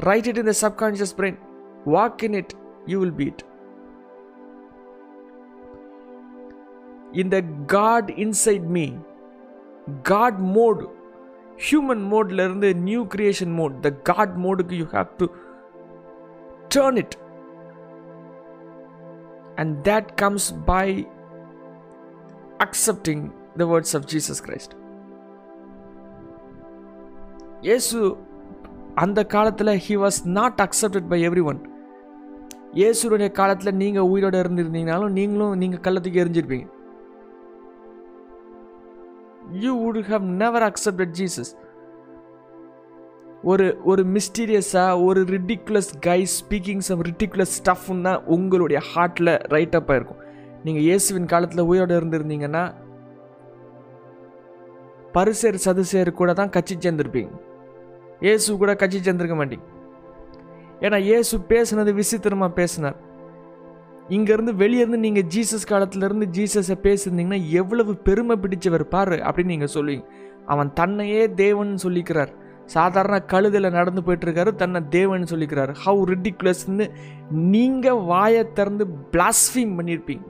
write it in the subconscious brain walk in it you will beat இந்த God inside me God mode human மோட்லேருந்து new creation mode the God மோடுக்கு you have to turn it and that comes by accepting the words of jesus christ. Yesu அந்த காலத்தில் he was not accepted by every one இயேசுடைய காலத்தில் நீங்கள் உயிரோடு இருந்திருந்தீங்கனாலும் நீங்களும் நீங்கள் கள்ளத்துக்கு எரிஞ்சிருப்பீங்க. You would have never accepted Jesus ஒரு ஒரு மிஸ்டீரியஸாக ஒரு ரிட்டிகுலஸ் கை ஸ்பீக்கிங் சம் ரிட்டிகுலஸ் ஸ்டஃப்னு தான் உங்களுடைய ஹார்ட்டில் ரைட் அப்பாக இருக்கும் நீங்கள் இயேசுவின் காலத்தில் உயிரோடு இருந்திருந்தீங்கன்னா பரிசேர் சதுசேர் கூட தான் கட்சி சேர்ந்திருப்பீங்க. இயேசு கூட கட்சி சேர்ந்திருக்க மாட்டீங்க. ஏன்னா இயேசு பேசுனது விசித்திரமாக பேசினார். இங்கேருந்து வெளியேருந்து நீங்கள் ஜீசஸ் காலத்துலேருந்து ஜீசஸை பேசியிருந்தீங்கன்னா எவ்வளவு பெருமை பிடிச்சவர் பாரு அப்படின்னு நீங்கள் சொல்லுவீங்க. அவன் தன்னையே தேவன் சொல்லிக்கிறார். சாதாரண கழுதில் நடந்து போயிட்டு இருக்காரு தன்னை தேவன் சொல்லிக்கிறாரு. ஹவு ரிடிகுலஸ்ன்னு நீங்கள் வாயை திறந்து பிளாஸ்ஃபீம் பண்ணியிருப்பீங்க.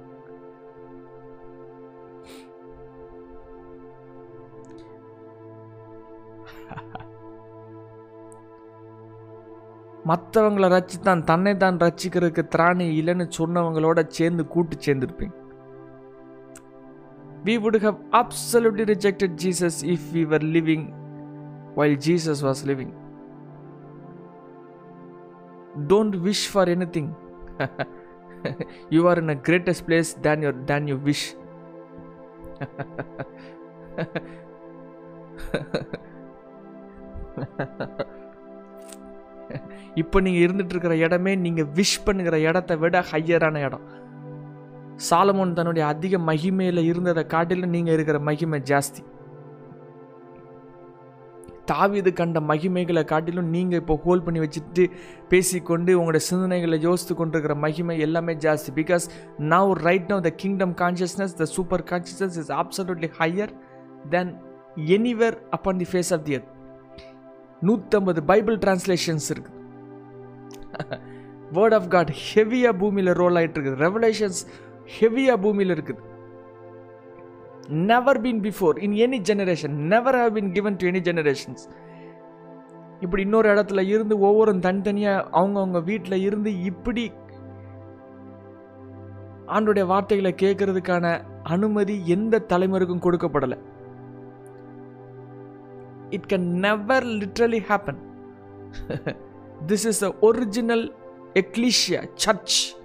மற்றவங்களை ரச்சி தான் தன்னை தான் ரச்சிக்கிறதுக்கு திராணி இல்லைன்னு சொன்னவங்களோட சேர்ந்து கூட்டு சேர்ந்துருப்பீங்க. We would have absolutely rejected Jesus if we were living while Jesus was living. Don't wish for anything. (laughs) you are in a greatest place than your than you wish. (laughs) இப்போ நீங்கள் இருந்துட்டு இருக்கிற இடமே நீங்கள் விஷ் பண்ணுகிற இடத்த விட ஹையரான இடம் சாலமோன் தன்னுடைய அதிக மகிமையில் இருந்ததை காட்டிலும் நீங்கள் இருக்கிற மகிமை ஜாஸ்தி தாவிது கண்ட மகிமைகளை காட்டிலும் நீங்கள் இப்போ ஹோல்ட் பண்ணி வச்சுட்டு பேசிக்கொண்டு உங்களோட சிந்தனைகளை யோசித்து கொண்டிருக்கிற மகிமை எல்லாமே ஜாஸ்தி. Because now right now the kingdom consciousness the super consciousness is absolutely higher then anywhere upon the face of the earth நூற்றம்பது பைபிள் டிரான்ஸ்லேஷன்ஸ் இருக்குது வேர்ட் ஆஃப் காட் ஹெவியாக பூமியில் ரோல் ஆகிட்டு இருக்குது. ரெவலேஷன்ஸ் ஹெவியாக பூமியில் இருக்குது. Never been before in any generation never have been given to any generations இப்படி இன்னொரு இடத்துல இருந்து ஒவ்வொரு தனித்தனியாக அவங்கவுங்க வீட்டில் இருந்து இப்படி ஆண்டுடைய வார்த்தைகளை கேட்கறதுக்கான அனுமதி எந்த தலைமுறைக்கும் கொடுக்கப்படலை. It can never literally happen this is a original ecclesia church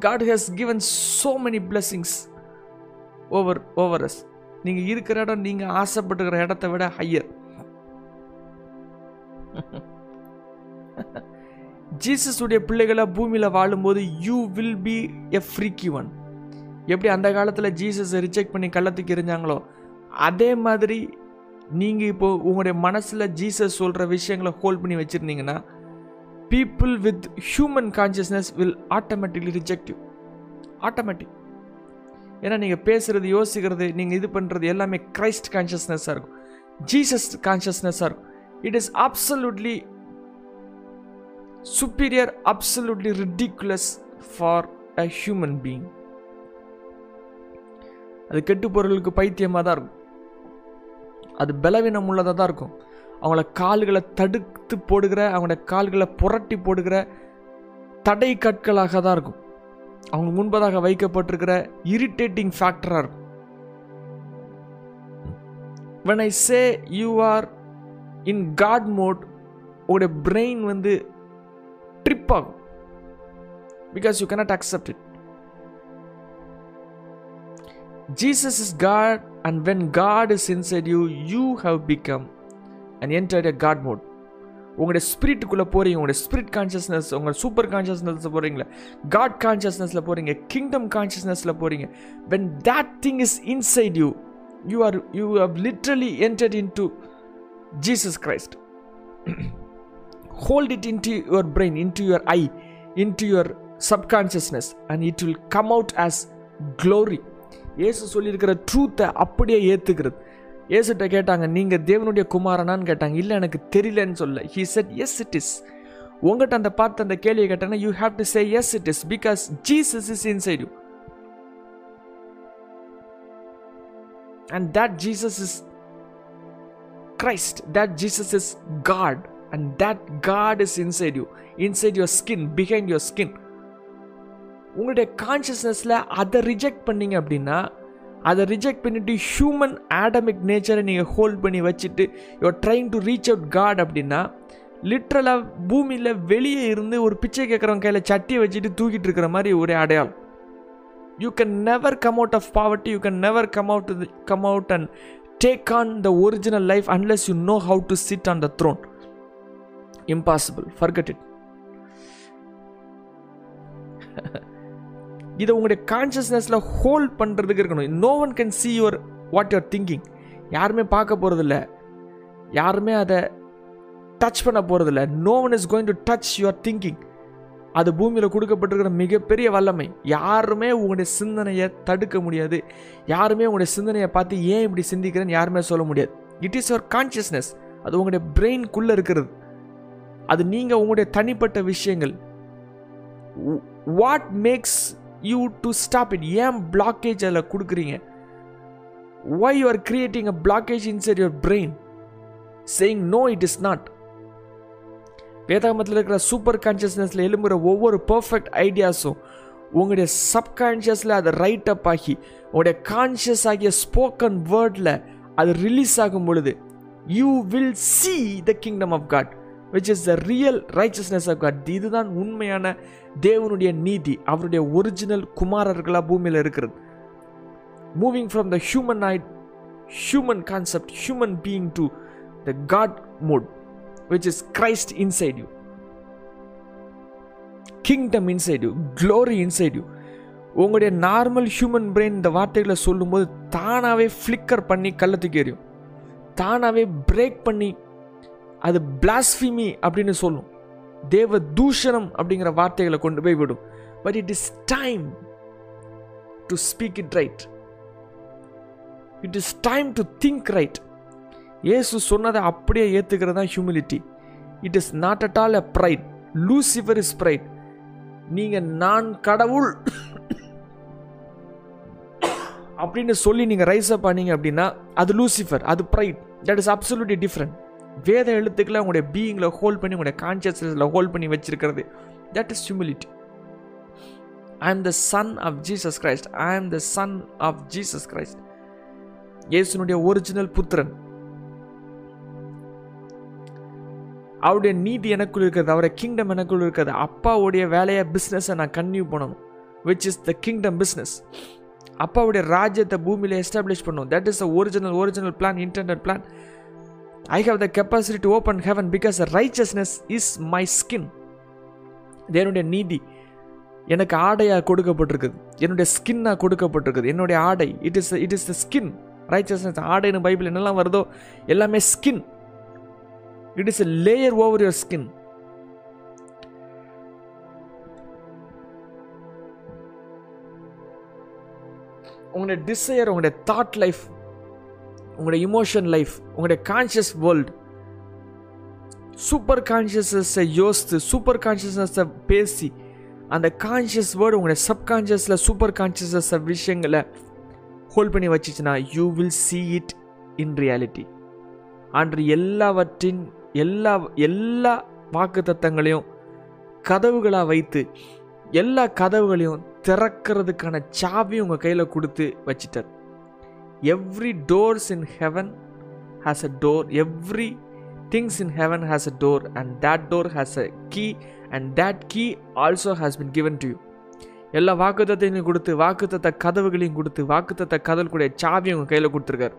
God has given so many blessings over over us நீங்கள் இருக்கிற இடம் நீங்கள் ஆசைப்பட்டுக்கிற இடத்த விட ஹையர் (laughs) ஜீசஸுடைய பிள்ளைகளை பூமியில் வாழும்போது you will be a freaky one எப்படி அந்த காலத்தில் ஜீசஸை ரிஜெக்ட் பண்ணி கள்ளத்துக்கு எரிஞ்சாங்களோ அதே மாதிரி நீங்கள் இப்போது உங்களுடைய மனசில் ஜீசஸ் சொல்கிற விஷயங்களை ஹோல்ட் பண்ணி வச்சுருந்தீங்கன்னா people with human consciousness will automatically reject you automatic ஏன்னா நீங்கள் பேசுகிறது யோசிக்கிறது நீங்கள் இது பண்ணுறது எல்லாமே கிரைஸ்ட் கான்ஷியஸ்னஸாக இருக்கும். ஜீசஸ் கான்ஷியஸ்னஸாக இருக்கும். It is absolutely superior absolutely ridiculous for a human being அது கெட்டு பொருளுக்கு பைத்தியமாக தான் இருக்கும். அது பலவீனம் உள்ளதாக தான் இருக்கும். அவங்கள கால்களை தடுத்து போடுகிற அவங்களோட கால்களை புரட்டி போடுகிற தடை கற்களாக தான் இருக்கும். அவங்க முன்பதாக வைக்கப்பட்டிருக்கிற இரிட்டேட்டிங் ஃபேக்டராக இருக்கும். When I say you are in God mode உங்களுடைய பிரெயின் வந்து ட்ரிப் ஆகும். Because you cannot accept it Jesus is God and when God is inside you you have become and enter a God mode உங்களுடைய ஸ்பிரிட்டுக்குள்ளே போகிறீங்க உங்களுடைய spirit consciousness உங்கள் super கான்ஷியஸ்னஸில் போகிறீங்களா காட் கான்ஷியஸ்னஸில் போகிறீங்க கிங்டம் கான்ஷியஸ்னஸில் போகிறீங்க when that thing is inside you you are you have literally entered into Jesus Christ hold it into your brain into your eye into your subconsciousness and it will come out as glory Yesu சொல்லியிருக்கிற ட்ரூத்தை அப்படியே ஏற்றுக்கிறது இயேசுகிட்ட கேட்டாங்க நீங்கள் தேவனுடைய குமாரனான்னு கேட்டாங்க. இல்லை எனக்கு தெரியலன்னு சொல்ல. He said yes it is உங்கள்கிட்ட அந்த பார்த்து அந்த கேள்வியை கேட்டாங்கன்னா you have to say yes it is because Jesus is inside you and that Jesus is Christ that Jesus is God and that God is inside you inside your skin behind your skin உங்களுடைய கான்ஷியஸ்னஸில் அதை reject பண்ணீங்க அப்படின்னா அதை reject பண்ணிவிட்டு human atomic நேச்சரை நீங்கள் hold பண்ணி வச்சுட்டு you're trying to reach out God அப்படின்னா லிட்ரலாக பூமியில் வெளியே இருந்து ஒரு பிச்சை கேட்குறவங்க கையில் சட்டியை வச்சுட்டு தூக்கிட்டு இருக்கிற மாதிரி ஒரு அடையாளம். You can never come out of poverty you can never come out come out and take on the original life unless you know how to sit on the throne impossible forget it இதை உங்களுடைய கான்ஷியஸ்னஸில் hold பண்ணுறதுக்கு இருக்கணும். No one can see your what your thinking யாருமே பார்க்க போகிறதில்ல யாருமே அதை டச் பண்ண போகிறதில்ல no one is going to touch your thinking அது பூமியில் கொடுக்கப்பட்டிருக்கிற மிகப்பெரிய வல்லமை. யாருமே உங்களுடைய சிந்தனையை தடுக்க முடியாது. யாருமே உங்களுடைய சிந்தனையை பார்த்து ஏன் இப்படி சிந்திக்கிறேன்னு யாருமே சொல்ல முடியாது. இட் இஸ் யுவர் கான்ஷியஸ்னஸ் அது உங்களுடைய பிரெயின்குள்ளே இருக்கிறது. அது நீங்கள் உங்களுடைய தனிப்பட்ட விஷயங்கள். What makes you to stop it ஏன் பிளாக்கேஜ் அதில் கொடுக்குறீங்க? Why you are creating a blockage inside your brain saying no it is not வேதாகமத்தில் இருக்கிற சூப்பர் கான்ஷியஸ்னஸில் எழும்புகிற ஒவ்வொரு பர்ஃபெக்ட் ஐடியாஸும் உங்களுடைய சப்கான்ஷியஸில் அதை ரைட் அப் ஆகி உங்களுடைய கான்ஷியஸ் ஆகிய ஸ்போக்கன் வேர்டில் அது ரிலீஸ் ஆகும் பொழுது you will see the kingdom of God which is the real righteousness of God இதுதான் உண்மையான தேவனுடைய நீதி அவருடைய ஒரிஜினல் குமாரர்களாக பூமியில் இருக்கிறது. Moving from the human id human concept human being to the God mode which is Christ inside you kingdom inside you glory inside you உங்களுடைய normal human brain இந்த வார்த்தைகளை சொல்லும்போது தானாகவே ஃப்ளிக்கர் பண்ணி கள்ளத்துக்கு எறியும் தானாகவே பிரேக் பண்ணி அது பிளாஸ்ஃபிமி அப்படின்னு சொல்லும். தேவ தூஷணம் அப்படிங்கிற வார்த்தைகளை கொண்டு போய் விடும். But it is time to speak it right it is time to think right Yesu சொன்னதை அப்படியே ஏற்றுக்கிறது தான் humility it is not at all a pride Lucifer is pride நீங்கள் நான் கடவுள் அப்படின்னு சொல்லி நீங்கள் ரைஸ் அப் பண்ணீங்க அப்படின்னா அது லூசிஃபர் அது pride that is absolutely different வேத எழுத்துக்களை உங்களுடைய பீயிங்கில் ஹோல்ட் பண்ணி உங்களுடைய கான்சியஸ்னஸில் ஹோல்ட் பண்ணி வச்சிருக்கிறது. That is humility I am the son of Jesus Christ I am the son of Jesus Christ இயேசுனுடைய ஒரிஜினல் புத்திரன். அவருடைய நீதி எனக்குள் இருக்கிறது. அவருடைய கிங்டம் எனக்குள் இருக்கிறது. அப்பாவுடைய வேலையை பிஸ்னஸை நான் கன்டினியூ பண்ணணும். Which is the kingdom business அப்பாவுடைய ராஜ்யத்தை பூமியில் எஸ்டாப்ளிஷ் பண்ணும் that is the original original plan internet plan I have the capacity to open heaven because righteousness is my skin என்னுடைய நீதி எனக்கு ஆடையாக கொடுக்கப்பட்டிருக்குது. என்னுடைய ஸ்கின்னாக கொடுக்கப்பட்டிருக்குது. என்னுடைய ஆடை it is it is the skin righteousness ஆடைன்னு Bible என்னெல்லாம் வருதோ எல்லாமே skin it is a layer over your skin உங்களுடைய டிசையர் உங்களுடைய தாட் லைஃப் உங்களுடைய இமோஷன் லைஃப் உங்களுடைய கான்ஷியஸ் வேர்ல்டு சூப்பர் கான்ஷியஸ்னஸை யோசித்து சூப்பர் கான்ஷியஸ்னஸை பேசி அந்த கான்ஷியஸ் வேர்டு உங்களுடைய சப்கான்ஷியஸில் சூப்பர் கான்ஷியஸ்னஸ் விஷயங்களை ஹோல்ட் பண்ணி வச்சிச்சுன்னா you will see it in reality அன்று எல்லாவற்றின் எல்லா எல்லா வாக்கு தத்தங்களையும் கதவுகளாக வைத்து எல்லா கதவுகளையும் திறக்கிறதுக்கான சாவி உங்கள் கையில் கொடுத்து வச்சிட்டார். Every doors in heaven has a door every things in heaven has a door and that door has a key and that key also has been given to you எல்லா வாக்குத்தையும் கொடுத்து வாக்குத்த கதவுகளையும் கொடுத்து வாக்குத்த கதவுக்குடைய சாவி உங்கள் கையில் கொடுத்துருக்காரு.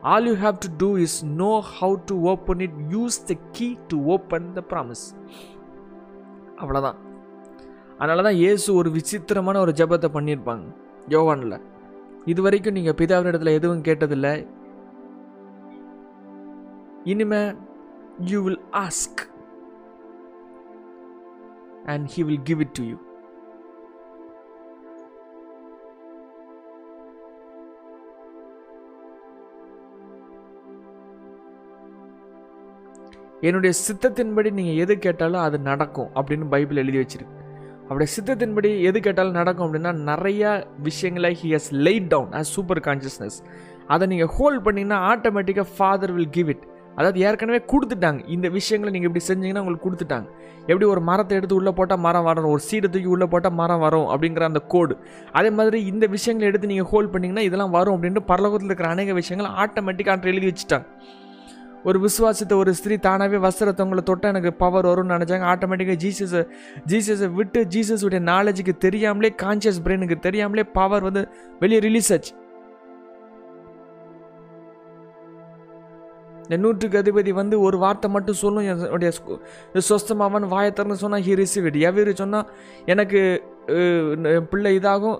All you have to do is know how to open it use the key to open the promise அவ்வளோதான் அதனால தான் இயேசு ஒரு விசித்திரமான ஒரு ஜபத்தை பண்ணியிருப்பாங்க. யோவானில். இது வரைக்கும் நீங்கள் பிதாவினிடத்தில் எதுவும் கேட்டதில்லை. இனிமே you will ask and he will give it to you என்னுடைய சித்தத்தின்படி நீங்கள் எது கேட்டாலும் அது நடக்கும் அப்படின்னு பைபிள் எழுதி வச்சிருக்கு. அவருடைய சித்தத்தின்படி எது கேட்டாலும் நடக்கும் அப்படின்னா நிறைய விஷயங்களை he has laid down as super consciousness அதை நீங்கள் ஹோல்ட் பண்ணிங்கன்னா ஆட்டோமேட்டிக்காக ஃபாதர் வில் கிவ் இட் அதாவது ஏற்கனவே கொடுத்துட்டாங்க. இந்த விஷயங்களை நீங்கள் இப்படி செஞ்சீங்கன்னா உங்களுக்கு கொடுத்துட்டாங்க. எப்படி ஒரு மரத்தை எடுத்து உள்ளே போட்டால் மரம் வரும் ஒரு சீடை தூக்கி உள்ளே போட்டால் மரம் வரும் அப்படிங்கிற அந்த கோடு அதே மாதிரி இந்த விஷயங்களை எடுத்து நீங்கள் ஹோல்ட் பண்ணிங்கன்னா இதெல்லாம் வரும் அப்படின்ட்டு பரலோகத்தில் இருக்கிற அநேக விஷயங்கள் ஆட்டோமேட்டிக்காக எழுதி வச்சுட்டாங்க. ஒரு விசுவாசத்தை ஒரு ஸ்திரீ தானாகவே வஸ்திரத்தவங்களை தொட்டால் எனக்கு பவர் வரும்னு நினச்சாங்க. ஆட்டோமேட்டிக்காக ஜீசஸை ஜீசஸை விட்டு ஜீசஸுடைய நாலேஜுக்கு தெரியாமலே கான்ஷியஸ் பிரெயினுக்கு தெரியாமலே பவர் வந்து வெளியே ரிலீஸ் ஆச்சு. இந்த நூற்றுக்கு அதிபதி வந்து ஒரு வார்த்தை மட்டும் சொல்லும். என்னுடைய சொஸ்தமாவன் வாயை சொன்னால் ஹி ரிசீவ் இட் எவ்வளவு சொன்னால் எனக்கு பிள்ளை இதாகும்.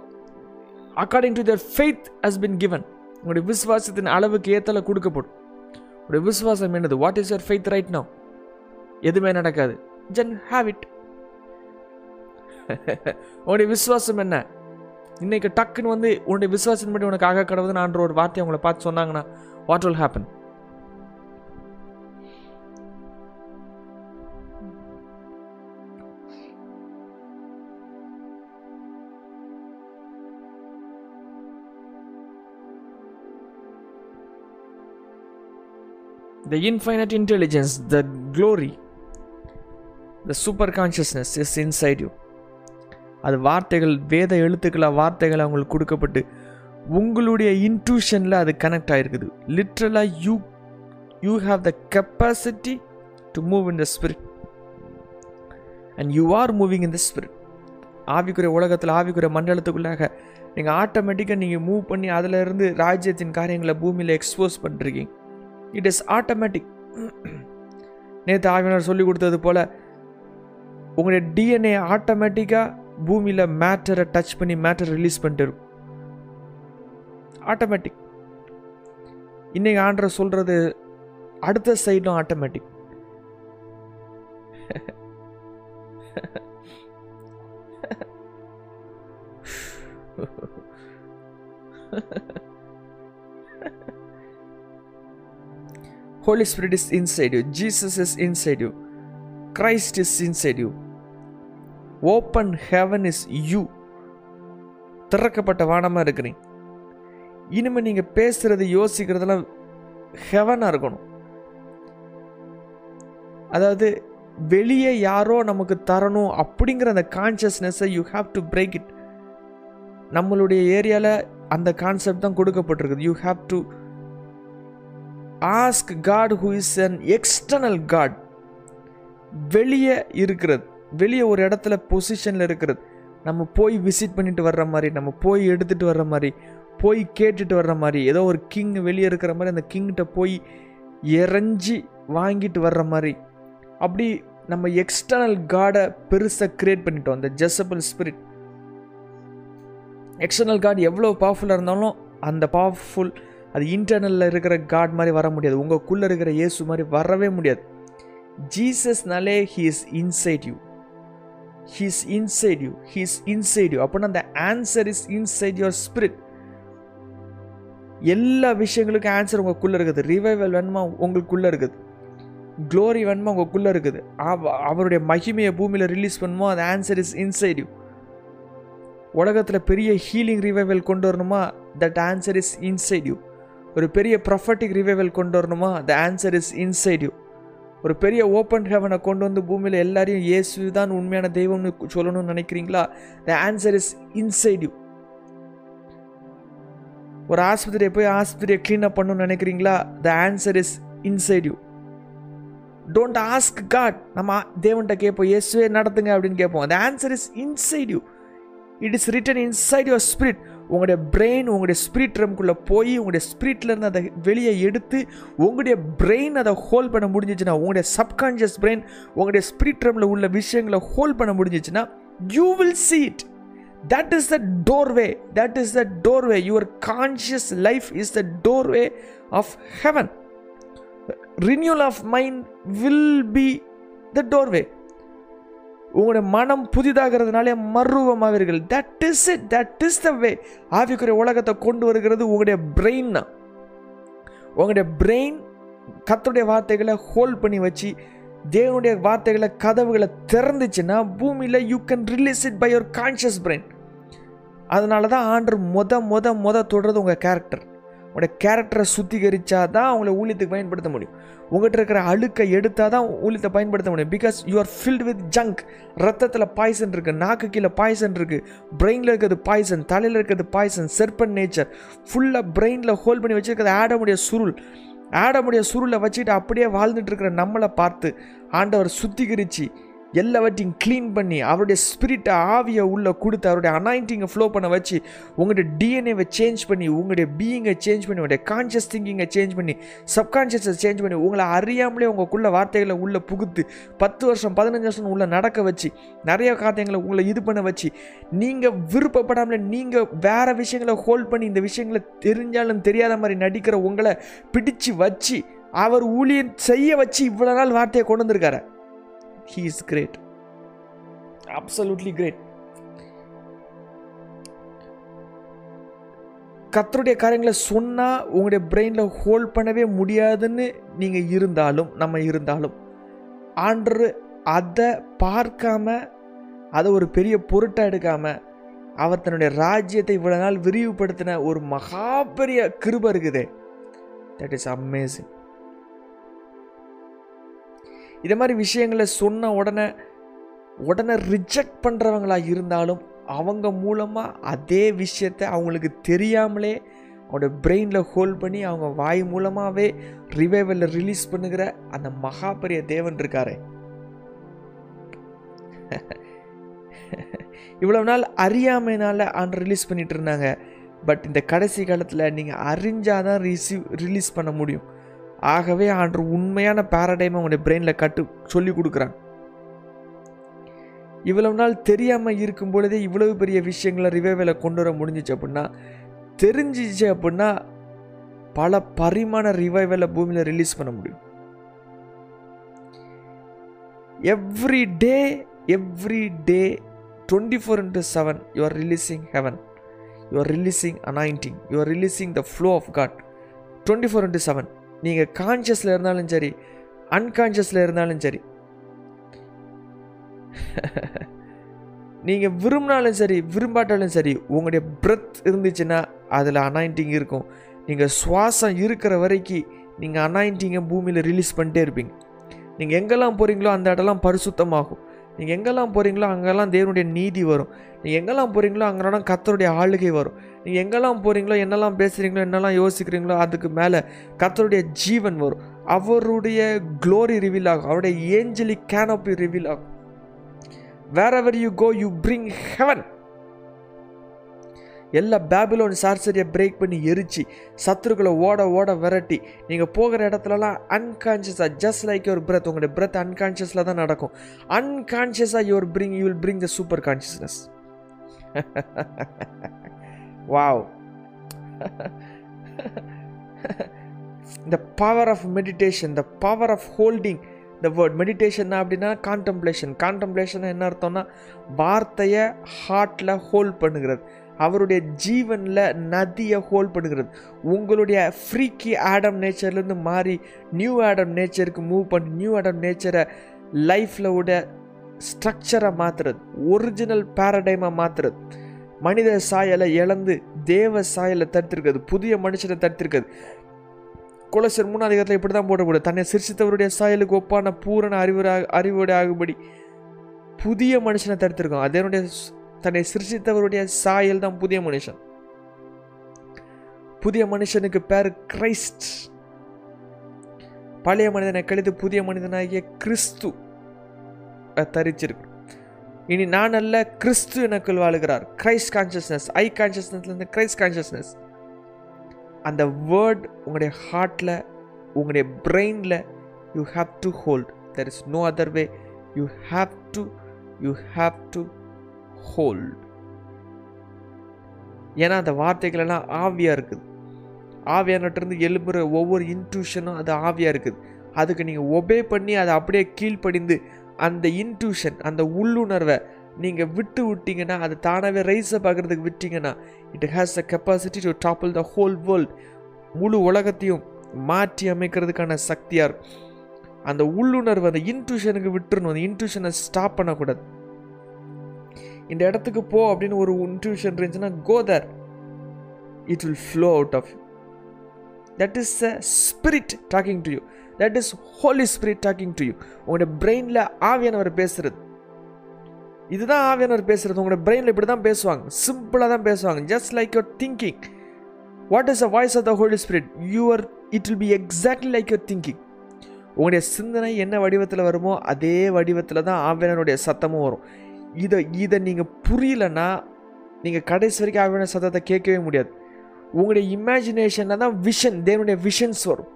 According to their faith has been given உங்களுடைய விசுவாசத்தின் அளவுக்கு ஏத்தல கொடுக்கப்படும். உங்களுடைய விசுவாசம் என்னது? What is your faith right no எதுவுமே நடக்காது. ஜன் ஹாவ் இட் உன்னுடைய விசுவாசம் என்ன? இன்னைக்கு டக்குன்னு வந்து உன்னுடைய விசுவாசம் படி உனக்கு ஆக கடவுதுன்னு ஆன்ற ஒரு வார்த்தை அவங்கள பார்த்து சொன்னாங்கன்னா what will happen the infinite intelligence, the glory, the super consciousness is inside you. அது வார்த்தைகள் வேத எழுத்துக்களாக வார்த்தைகள் அவங்களுக்கு கொடுக்கப்பட்டு உங்களுடைய இன்ட்யூஷனில் அது கனெக்ட் ஆகிருக்குது லிட்ரலாக you you have the capacity to move in the spirit and you are moving in the spirit ஆவிக்குரிய உலகத்தில் ஆவிக்குரிய மண்டலத்துக்குள்ளாக நீங்கள் ஆட்டோமேட்டிக்காக நீங்கள் மூவ் பண்ணி அதிலிருந்து ராஜ்யத்தின் காரியங்களை பூமியில் எக்ஸ்போஸ் பண்ணுறீங்க இட் இஸ் ஆட்டோமேட்டிக் நேற்று ஆவினர் சொல்லி கொடுத்தது போல் உங்களுடைய டிஎன்ஏ ஆட்டோமேட்டிக்காக பூமியில் மேட்டரை டச் பண்ணி மேட்டர் ரிலீஸ் பண்ணிட்டு இருக்கும் ஆட்டோமேட்டிக் இன்னைக்கு ஆண்டரை சொல்கிறது அடுத்த சைடும் automatic (laughs) Holy Spirit is inside you. Jesus is inside you. Christ is inside you. Open heaven is you திறக்கப்பட்ட வானமாக இருக்கிறீங்க இனிமேல் நீங்கள் பேசுகிறது யோசிக்கிறதெல்லாம் ஹெவனாக இருக்கணும் அதாவது வெளியே யாரோ நமக்கு தரணும் அப்படிங்கிற அந்த கான்ஷியஸ்னஸை you have to break it நம்மளுடைய ஏரியாவில் அந்த கான்செப்ட் தான் கொடுக்கப்பட்டிருக்குது you have to ask God who is an external God வெளியே இருக்கிறது. வெளியே ஒரு இடத்துல பொசிஷனில் இருக்கிறது. நம்ம போய் விசிட் பண்ணிட்டு வர்ற மாதிரி நம்ம போய் எடுத்துகிட்டு வர்ற மாதிரி போய் கேட்டுட்டு வர்ற மாதிரி ஏதோ ஒரு கிங் வெளியே இருக்கிற மாதிரி அந்த கிங்கிட்ட போய் இறஞ்சி வாங்கிட்டு வர்ற மாதிரி. அப்படி நம்ம எக்ஸ்டர்னல் காடை பெருசாக கிரியேட் பண்ணிட்டோம். அந்த ஜெசபிள் ஸ்பிரிட் எக்ஸ்டர்னல் காட் எவ்வளோ பவர்ஃபுல்லாக இருந்தாலும் அந்த பவர்ஃபுல் அது இன்டர்னலில் இருக்கிற காட் மாதிரி வர முடியாது. உங்களுக்குள்ளே இருக்கிற இயேசு மாதிரி வரவே முடியாது. ஜீசஸ்னாலே he is inside you he is inside you he is inside you அப்படின்னா அந்த answer is inside your spirit எல்லா விஷயங்களுக்கும் ஆன்சர் உங்களுக்குள்ளே இருக்குது. ரிவைவல் வேணுமா? உங்களுக்குள்ளே இருக்குது. க்ளோரி வேணுமா? உங்களுக்குள்ளே இருக்குது. அவ- அவருடைய மகிமையை பூமியில் ரிலீஸ் பண்ணுமோ? அது ஆன்சர் இஸ் இன்சைட் யூ உலகத்தில் பெரிய ஹீலிங் ரிவைவல் கொண்டு வரணுமா? That answer is inside you ஒரு பெரிய ப்ரொஃபட்டிக் ரிவைவல் கொண்டு வரணுமா? The answer is inside you ஒரு பெரிய ஓப்பன் ஹெவனை கொண்டு வந்து பூமியில் எல்லாரையும் இயேசு தான் உண்மையான தெய்வம்னு சொல்லணும்னு நினைக்கிறீங்களா? The answer is inside you ஒரு ஆஸ்பத்திரியை போய் ஆஸ்பத்திரியை க்ளீன் அப் பண்ணணும்னு நினைக்கிறீங்களா? The answer is inside you don't ask God நம்ம தேவன்கிட்ட கேட்போம் இயேசுவே நடத்துங்க அப்படின்னு கேட்போம். The answer is inside you it is written inside your spirit உங்களுடைய பிரெயின் உங்களுடைய ஸ்பிரிட் ரம்குள்ளே போய் உங்களுடைய ஸ்பிரிட்லேருந்து அதை வெளியே எடுத்து உங்களுடைய பிரெயின் அதை ஹோல்ட் பண்ண முடிஞ்சிச்சுன்னா உங்களுடைய சப்கான்ஷியஸ் பிரெயின் உங்களுடைய ஸ்பிரிட் ரம்மில் உள்ள விஷயங்களை ஹோல்ட் பண்ண முடிஞ்சிச்சுன்னா you will see it. That is the doorway. That is the doorway. Your conscious life is the of heaven heaven. Of mind will be the the doorway. உங்களுடைய மனம் புதிதாகிறதுனாலே மருவமாவீர்கள் that is it that is the way ஆவிக்குரிய உலகத்தை கொண்டு வருகிறது உங்களுடைய brain தான் உங்களுடைய பிரெயின் கத்தருடைய வார்த்தைகளை ஹோல்ட் பண்ணி வச்சு தேவனுடைய வார்த்தைகளை கதவுகளை திறந்துச்சுன்னா பூமியில் you can release it by your conscious brain அதனால தான் ஆண்டர் மொத மொத மொத தொடுறது உங்கள் கேரக்டர் உங்களோட கேரக்டரை சுத்திகரிச்சா தான் அவங்கள ஊழியத்துக்கு பயன்படுத்த முடியும். உங்கள்கிட்ட இருக்கிற அழுக்கை எடுத்தால் தான் ஊழியத்தை பயன்படுத்த முடியும். Because you are filled with junk ரத்தத்தில் பாய்சன் இருக்குது நாக்கு கீழே பாய்சன் இருக்குது பிரெயினில் இருக்கிறது பாய்சன் தலையில் இருக்கிறது பாய்சன் செர்பன் நேச்சர் ஃபுல்லாக பிரெயினில் ஹோல்ட் பண்ணி வச்சுருக்கிறது ஆடமுடைய சுருள். ஆடமுடைய சுருளை வச்சுட்டு அப்படியே வாழ்ந்துட்டு இருக்கிற நம்மளை பார்த்து ஆண்டவர் சுத்திகரித்து எல்லாவற்றையும் க்ளீன் பண்ணி அவருடைய ஸ்பிரிட்டை ஆவியை உள்ளே கொடுத்து அவருடைய அனாயிண்டிங்கை ஃப்ளோ பண்ண வச்சு உங்களுடைய டிஎன்ஏவை சேஞ்ச் பண்ணி உங்களுடைய பீயிங்கை சேஞ்ச் பண்ணி உங்களுடைய கான்ஷியஸ் திங்கிங்கை சேஞ்ச் பண்ணி சப்கான்ஷியஸை சேஞ்ச் பண்ணி உங்களை அறியாமலே உங்களுக்குள்ள வார்த்தைகளை உள்ளே புகுத்து பத்து வருஷம் பதினஞ்சு வருஷம் உள்ளே நடக்க வச்சு நிறைய காரியங்களை உங்களை இது பண்ண வச்சு நீங்கள் விருப்பப்படாமலே நீங்கள் வேறு விஷயங்களை ஹோல்ட் பண்ணி இந்த விஷயங்களை தெரிஞ்சாலும் தெரியாத மாதிரி நடிக்கிற உங்களை பிடிச்சு வச்சு அவர் ஊழியர் செய்ய வச்சு இவ்வளோ நாள் வார்த்தையை கொண்டு வந்திருக்காரு. He is great absolutely great கத்தருடைய காரியங்களை சொன்னால் உங்களுடைய பிரெயினில் ஹோல்ட் பண்ணவே முடியாதுன்னு நீங்கள் இருந்தாலும் நம்ம இருந்தாலும் ஆண்டர் அதை பார்க்காம அதை ஒரு பெரிய பொருட்டாக எடுக்காம அவர் தன்னுடைய ராஜ்யத்தை இவ்வளோ நாள் விரிவுபடுத்தின ஒரு மகா பெரிய கிருப இருக்குதே. தட் இஸ் அமேசிங் இதை மாதிரி விஷயங்களை சொன்ன உடனே உடனே ரிஜெக்ட் பண்ணுறவங்களாக இருந்தாலும் அவங்க மூலமாக அதே விஷயத்தை அவங்களுக்கு தெரியாமலே அவங்களோட பிரெயினில் ஹோல்ட் பண்ணி அவங்க வாய் மூலமாகவே ரிவைவலில் ரிலீஸ் பண்ணுகிற அந்த மகா பெரிய தேவன் இருக்காரே. இவ்வளவு நாள் அறியாமைனால ஆன் ரிலீஸ் பண்ணிட்டு இருந்தாங்க. பட் இந்த கடைசி காலத்தில் நீங்கள் அறிஞ்சாதான் ரிசீவ் ரிலீஸ் பண்ண முடியும். ஆகவே ஆண்டு உண்மையான பேரடைமை உங்களுடைய பிரெயினில் கட்டு சொல்லி கொடுக்குறாங்க இவ்வளவு நாள் தெரியாமல் இருக்கும் பொழுதே இவ்வளவு பெரிய விஷயங்களை ரிவைவில் கொண்டு வர முடிஞ்சிச்சு அப்படின்னா தெரிஞ்சிச்சு அப்படின்னா பல பரிமாண ரிவைவலை பூமியில் ரிலீஸ் பண்ண முடியும். Every day every day twenty four into seven you are releasing heaven you are releasing anointing you are releasing the flow of God twenty four into seven நீங்கள் கான்ஷியஸில் இருந்தாலும் சரி அன்கான்ஷியஸில் இருந்தாலும் சரி. (laughs) நீங்கள் விரும்பினாலும் சரி விரும்பாட்டாலும் சரி உங்களுடைய பிரெத் இருந்துச்சுன்னா அதில் அனாயிண்டிங் இருக்கும். நீங்கள் சுவாசம் இருக்கிற வரைக்கும் நீங்கள் அனாயிண்டிங்கை பூமியில் ரிலீஸ் பண்ணிட்டே இருப்பீங்க. நீங்கள் எங்கெல்லாம் போகிறீங்களோ அந்த இடம்லாம் பரிசுத்தமாகும். நீங்கள் எங்கெல்லாம் போகிறீங்களோ அங்கெல்லாம் தேவனுடைய நீதி வரும். நீங்கள் எங்கெல்லாம் போகிறீங்களோ அங்கெல்லாம் கத்தருடைய ஆளுகை வரும். நீங்கள் எங்கெல்லாம் போகிறீங்களோ என்னெல்லாம் பேசுகிறீங்களோ என்னெல்லாம் யோசிக்கிறீங்களோ அதுக்கு மேலே கத்தருடைய ஜீவன் வரும். அவருடைய க்ளோரி ரிவீல் ஆகும். அவருடைய ஏஞ்சலி கேனப்பி ரிவீல் ஆகும். Wherever you go you bring heaven எல்லா பேபிலோன் சார்சரியை பிரேக் பண்ணி எரிச்சு சத்துருக்களை ஓட ஓட விரட்டி நீங்கள் போகிற இடத்துலலாம் அன்கான்ஷியஸாக ஜஸ்ட் லைக் யுவர் பிரத் உங்களுடைய பிரத் அன்கான்ஷியஸில் தான் நடக்கும். அன்கான்ஷியஸாக your bring you will bring the super consciousness wow the power of meditation the power of holding the word meditation அப்படின்னா கான்டம்ப்ளேஷன் கான்டம்ப்ளேஷன் என்ன அர்த்தம்னா வார்த்தையை ஹார்ட்டில் ஹோல்ட் பண்ணுகிறது. அவருடைய ஜீவனில் நதியை ஹோல்ட் பண்ணுகிறது. உங்களுடைய ஃப்ரீக்கி ஆடம் நேச்சர்லேருந்து மாறி நியூ ஆடம் நேச்சருக்கு மூவ் பண்ணி நியூ ஆடம் நேச்சரை லைஃப்பில் உடைய ஸ்ட்ரக்சரை மாற்றுறது ஒரிஜினல் பேரடைமாக மாற்றுறது மனித சாயலை இழந்து தேவ சாயலை தடுத்திருக்கிறது. புதிய மனுஷனை தடுத்திருக்கிறது. குலசர் மூணாவது அதிகாரத்தில் இப்படி தான் போடக்கூடாது தன்னை சிரிச்சித்தவருடைய சாயலுக்கு ஒப்பான பூரண அறிவுராக அறிவுடைய ஆகும்படி புதிய மனுஷனை தடுத்திருக்கோம் அதனுடைய தன்னை சிரிச்சித்தவருடைய சாயல் தான் புதிய மனுஷன். புதிய மனுஷனுக்கு பேர் கிரைஸ்ட். பழைய மனிதனை கழித்து புதிய மனிதனாகிய கிறிஸ்து தரிச்சிருக்கு இனி நான் அல்ல கிறிஸ்து எனக்குள் வாழுகிறார். கிரைஸ்ட் கான்சியஸ்னஸ் ஐ கான்சியஸ்னஸ்லேருந்து கிரைஸ்ட் கான்சியஸ்னஸ் அந்த வேர்ட் உங்களுடைய ஹார்ட்டில் உங்களுடைய பிரெயினில் you have to hold there is no other way you have to you have to hold ஏன்னா அந்த வார்த்தைகளெல்லாம் ஆவியாக இருக்குது. ஆவியானட்டிருந்து எழுப்புற ஒவ்வொரு இன்ட்யூஷனும் அது ஆவியாக இருக்குது. அதுக்கு நீங்கள் ஒபே பண்ணி அதை அப்படியே கீழ்ப்படிந்து அந்த இன்ட்யூஷன் அந்த உள்ளுணர்வை நீங்கள் விட்டு விட்டீங்கன்னா அது தானாகவே ரைஸை பார்க்குறதுக்கு விட்டீங்கன்னா it has a capacity to topple the whole world முழு உலகத்தையும் மாற்றி அமைக்கிறதுக்கான சக்தியாக இருக்கும். அந்த உள்ளுணர்வு அந்த இன்ட்யூஷனுக்கு விட்டுறணும். அந்த இன்ட்யூஷனை ஸ்டாப் பண்ணக்கூடாது. இந்த இடத்துக்கு போ அப்படின்னு ஒரு இன்ட்யூஷன் இருந்துச்சுன்னா go there it will flow out of that is a spirit talking to you that is Holy Spirit talking to you உங்களோட பிரெயினில் ஆவியானவர் பேசுறது. இதுதான் ஆவியானவர் பேசுறது. உங்களோட பிரெயினில் இப்படி தான் பேசுவாங்க. சிம்பிளாக தான் பேசுவாங்க. Just like your thinking what is a voice of the Holy Spirit you are it will be exactly like your thinking உங்களுடைய சிந்தனை என்ன வடிவத்தில் வருமோ அதே வடிவத்தில் தான் ஆவியானருடைய சத்தமும் வரும். இதை இதை நீங்கள் புரியலன்னா நீங்கள் கடைசி வரைக்கும் ஆவியான சத்தத்தை கேட்கவே முடியாது. உங்களுடைய இமேஜினேஷனில் தான் விஷன் தேவனுடைய விஷன்ஸ் வரும்.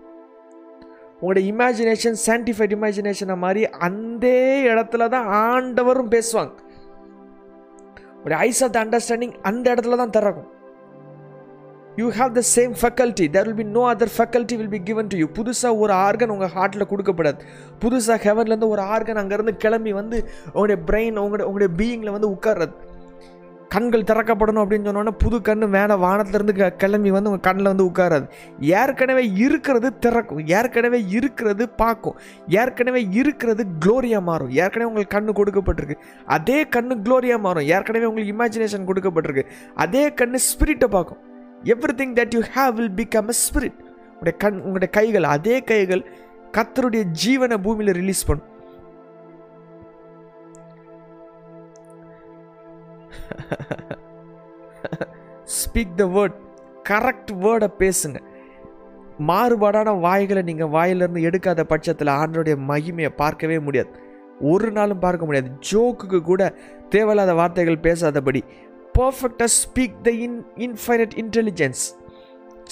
உங்களோட இமேஜினேஷன் சயின்டிஃபைட் இமேஜினேஷனை மாதிரி அந்த இடத்துல தான் ஆண்டவரும் பேசுவாங்க. உங்களுடைய ஐஸ் ஆஃப் த அண்டர்ஸ்டாண்டிங் அந்த இடத்துல தான் திறக்கும். You have the same faculty there will be no other faculty will be given to you புதுசாக ஒரு ஆர்கன் உங்கள் ஹார்ட்டில் கொடுக்கப்படாது. புதுசாக ஹெவன்லேருந்து ஒரு ஆர்கன் அங்கேருந்து கிளம்பி வந்து உங்களுடைய பிரெயின் உங்களுடைய உங்களுடைய பீயிங்கில் வந்து உட்கார்றது. கண்கள் திறக்கப்படணும் அப்படின்னு சொன்னோன்னே புது கண்ணு மேலே வானத்துலேருந்து க கிளம்பி வந்து உங்கள் கண்ணில் வந்து உட்காராது. ஏற்கனவே இருக்கிறது திறக்கும். ஏற்கனவே இருக்கிறது பார்க்கும். ஏற்கனவே இருக்கிறது க்ளோரியாக மாறும். ஏற்கனவே உங்களுக்கு கண்ணு கொடுக்கப்பட்டிருக்கு. அதே கண்ணு க்ளோரியாக மாறும். ஏற்கனவே உங்களுக்கு இமேஜினேஷன் கொடுக்கப்பட்டிருக்கு. அதே கண்ணு ஸ்பிரிட்டை பார்க்கும். Everything that you have will become a spirit உங்களுடைய கண் உங்களுடைய கைகள் அதே கைகள் கத்தருடைய ஜீவனை பூமியில் ரிலீஸ் பண்ணும். ஸ்பீக் த வேர்ட் கரெக்ட் வேர்டை பேசுங்க. மாறுபாடான வாய்களை நீங்கள் வாயிலிருந்து எடுக்காத பட்சத்தில் ஆண்டருடைய மகிமையை பார்க்கவே முடியாது. ஒரு நாளும் பார்க்க முடியாது. ஜோக்குக்கு கூட தேவையில்லாத வார்த்தைகள் பேசாதபடி. பர்ஃபெக்டாக speak the in infinite intelligence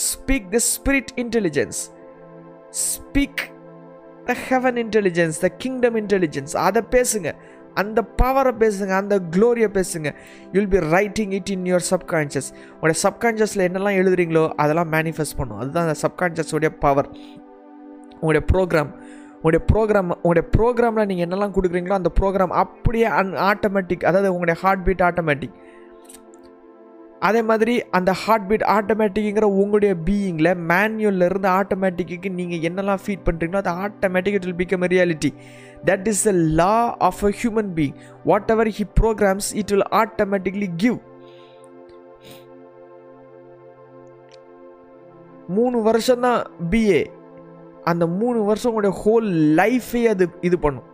speak the spirit intelligence speak the heaven intelligence the kingdom intelligence அதை பேசுங்க. அந்த பவரை பேசுங்க அந்த க்ளோரியை பேசுங்க. You'll be writing it in your subconscious உடைய சப்கான்ஷியஸில் என்னெல்லாம் எழுதுறீங்களோ அதெல்லாம் மேனிஃபெஸ்ட் பண்ணும். அதுதான் அந்த சப்கான்ஷியஸோடைய பவர் உங்களுடைய ப்ரோக்ராம் உங்களுடைய ப்ரோக்ராம் உங்களுடைய ப்ரோக்ராமில் நீங்கள் என்னெல்லாம் கொடுக்குறீங்களோ அந்த ப்ரோக்ராம் அப்படியே அன் ஆட்டோமேட்டிக் அதாவது உங்களுடைய ஹார்ட் பீட் ஆட்டோமேட்டிக் அதே மாதிரி அந்த ஹார்ட் பீட் ஆட்டோமேட்டிக்குங்கிற உங்களுடைய பீயிங்கில் மேன்யூலில் இருந்து ஆட்டோமேட்டிக்கு நீங்கள் என்னெல்லாம் ஃபீட் பண்ணுறீங்களோ அது automatic it will become reality that is the law of a human being whatever he programs it will automatically give மூணு வருஷம்தான் பிஏ அந்த மூணு வருஷம் உங்களுடைய ஹோல் லைஃபே அது இது பண்ணும்.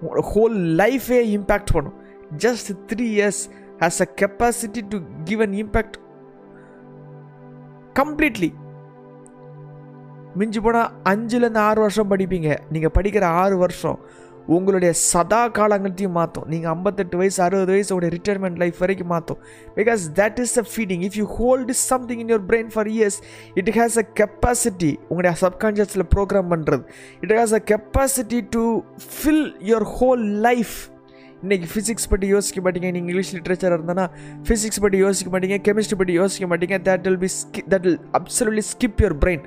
உங்களோட ஹோல் லைஃபே இம்பேக்ட் பண்ணும். Just three years has a capacity to give an impact completely மிஞ்சி போனால் அஞ்சுலேருந்து ஆறு வருஷம் படிப்பீங்க. நீங்கள் படிக்கிற ஆறு வருஷம் உங்களுடைய சதா காலங்கள்த்தையும் மாற்றும் நீங்கள் ஐம்பத்தெட்டு வயசு அறுபது வயசு உங்களுடைய ரிட்டையர்மெண்ட் லைஃப் வரைக்கும் மாற்றும் because that is a feeding if you hold something in your brain for years it has a capacity உங்களுடைய சப்கான்ஷியஸில் ப்ரோக்ராம் பண்ணுறது it has a capacity to fill your whole life இன்றைக்கி ஃபிசிக்ஸ் பற்றி யோசிக்க மாட்டீங்க. நீங்கள் இங்கிலீஷ் லிட்ரேச்சர் இருந்தனா physics பற்றி யோசிக்க மாட்டீங்க. கெமிஸ்ட்ரி பற்றி யோசிக்க மாட்டீங்க. That will be ski that will absolutely skip your brain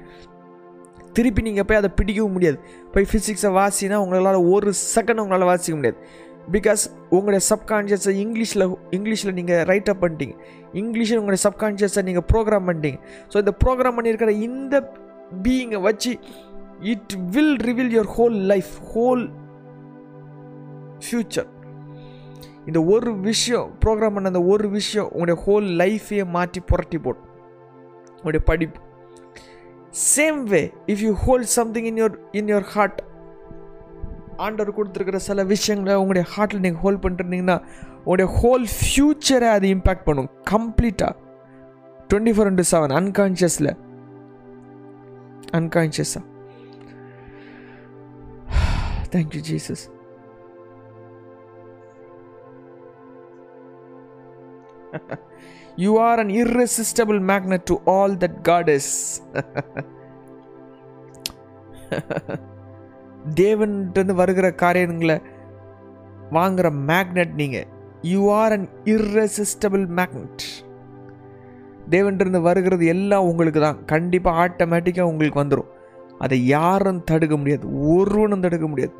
திருப்பி நீங்கள் போய் அதை பிடிக்கவும் முடியாது. போய் ஃபிசிக்ஸை வாசினா உங்களால் ஒரு செகண்ட் உங்களால் வாசிக்க முடியாது. பிகாஸ் உங்களுடைய சப்கான்ஷியஸை இங்கிலீஷில் இங்கிலீஷில் நீங்கள் ரைட் அப் பண்ணிட்டீங்க. இங்கிலீஷில் உங்களுடைய சப்கான்ஷியஸை நீங்கள் ப்ரோக்ராம் பண்ணிட்டீங்க. ஸோ இந்த ப்ரோக்ராம் பண்ணியிருக்கிற இந்த பீயிங்கை வச்சு it will reveal your whole life whole future இந்த ஒரு விஷயம் ப்ரோக்ராம் பண்ண அந்த ஒரு விஷயம் உங்களுடைய ஹோல் லைஃப்பையே மாற்றி புரட்டி போடும். உங்களுடைய படிப்பு. Same way if you hold something in your in your heart ஆண்டவர் கொடுத்துருக்கிற சில விஷயங்களை உங்களுடைய ஹார்ட்டில் நீங்கள் ஹோல்ட் பண்ணிருந்தீங்கன்னா உங்களுடைய ஹோல் ஃப்யூச்சரை அது இம்பேக்ட் பண்ணும். கம்ப்ளீட்டாக டுவெண்ட்டி ஃபோர் இன்ட்டு செவன் அன்கான்ஷியஸில் அன்கான்ஷியஸாக thank you Jesus (laughs) you are an irresistible magnet to all that God is. (laughs) தேவன்ட்டு வருகிற காரியங்களை வாங்குற மேக்னெட் நீங்க. You are an irresistible magnet தேவன்ட்டு வருகிறது எல்லாம் உங்களுக்கு தான். கண்டிப்பாக ஆட்டோமேட்டிக்காக உங்களுக்கு வந்துடும் அதை யாரும் தடுக்க முடியாது. ஒருவனும் தடுக்க முடியாது.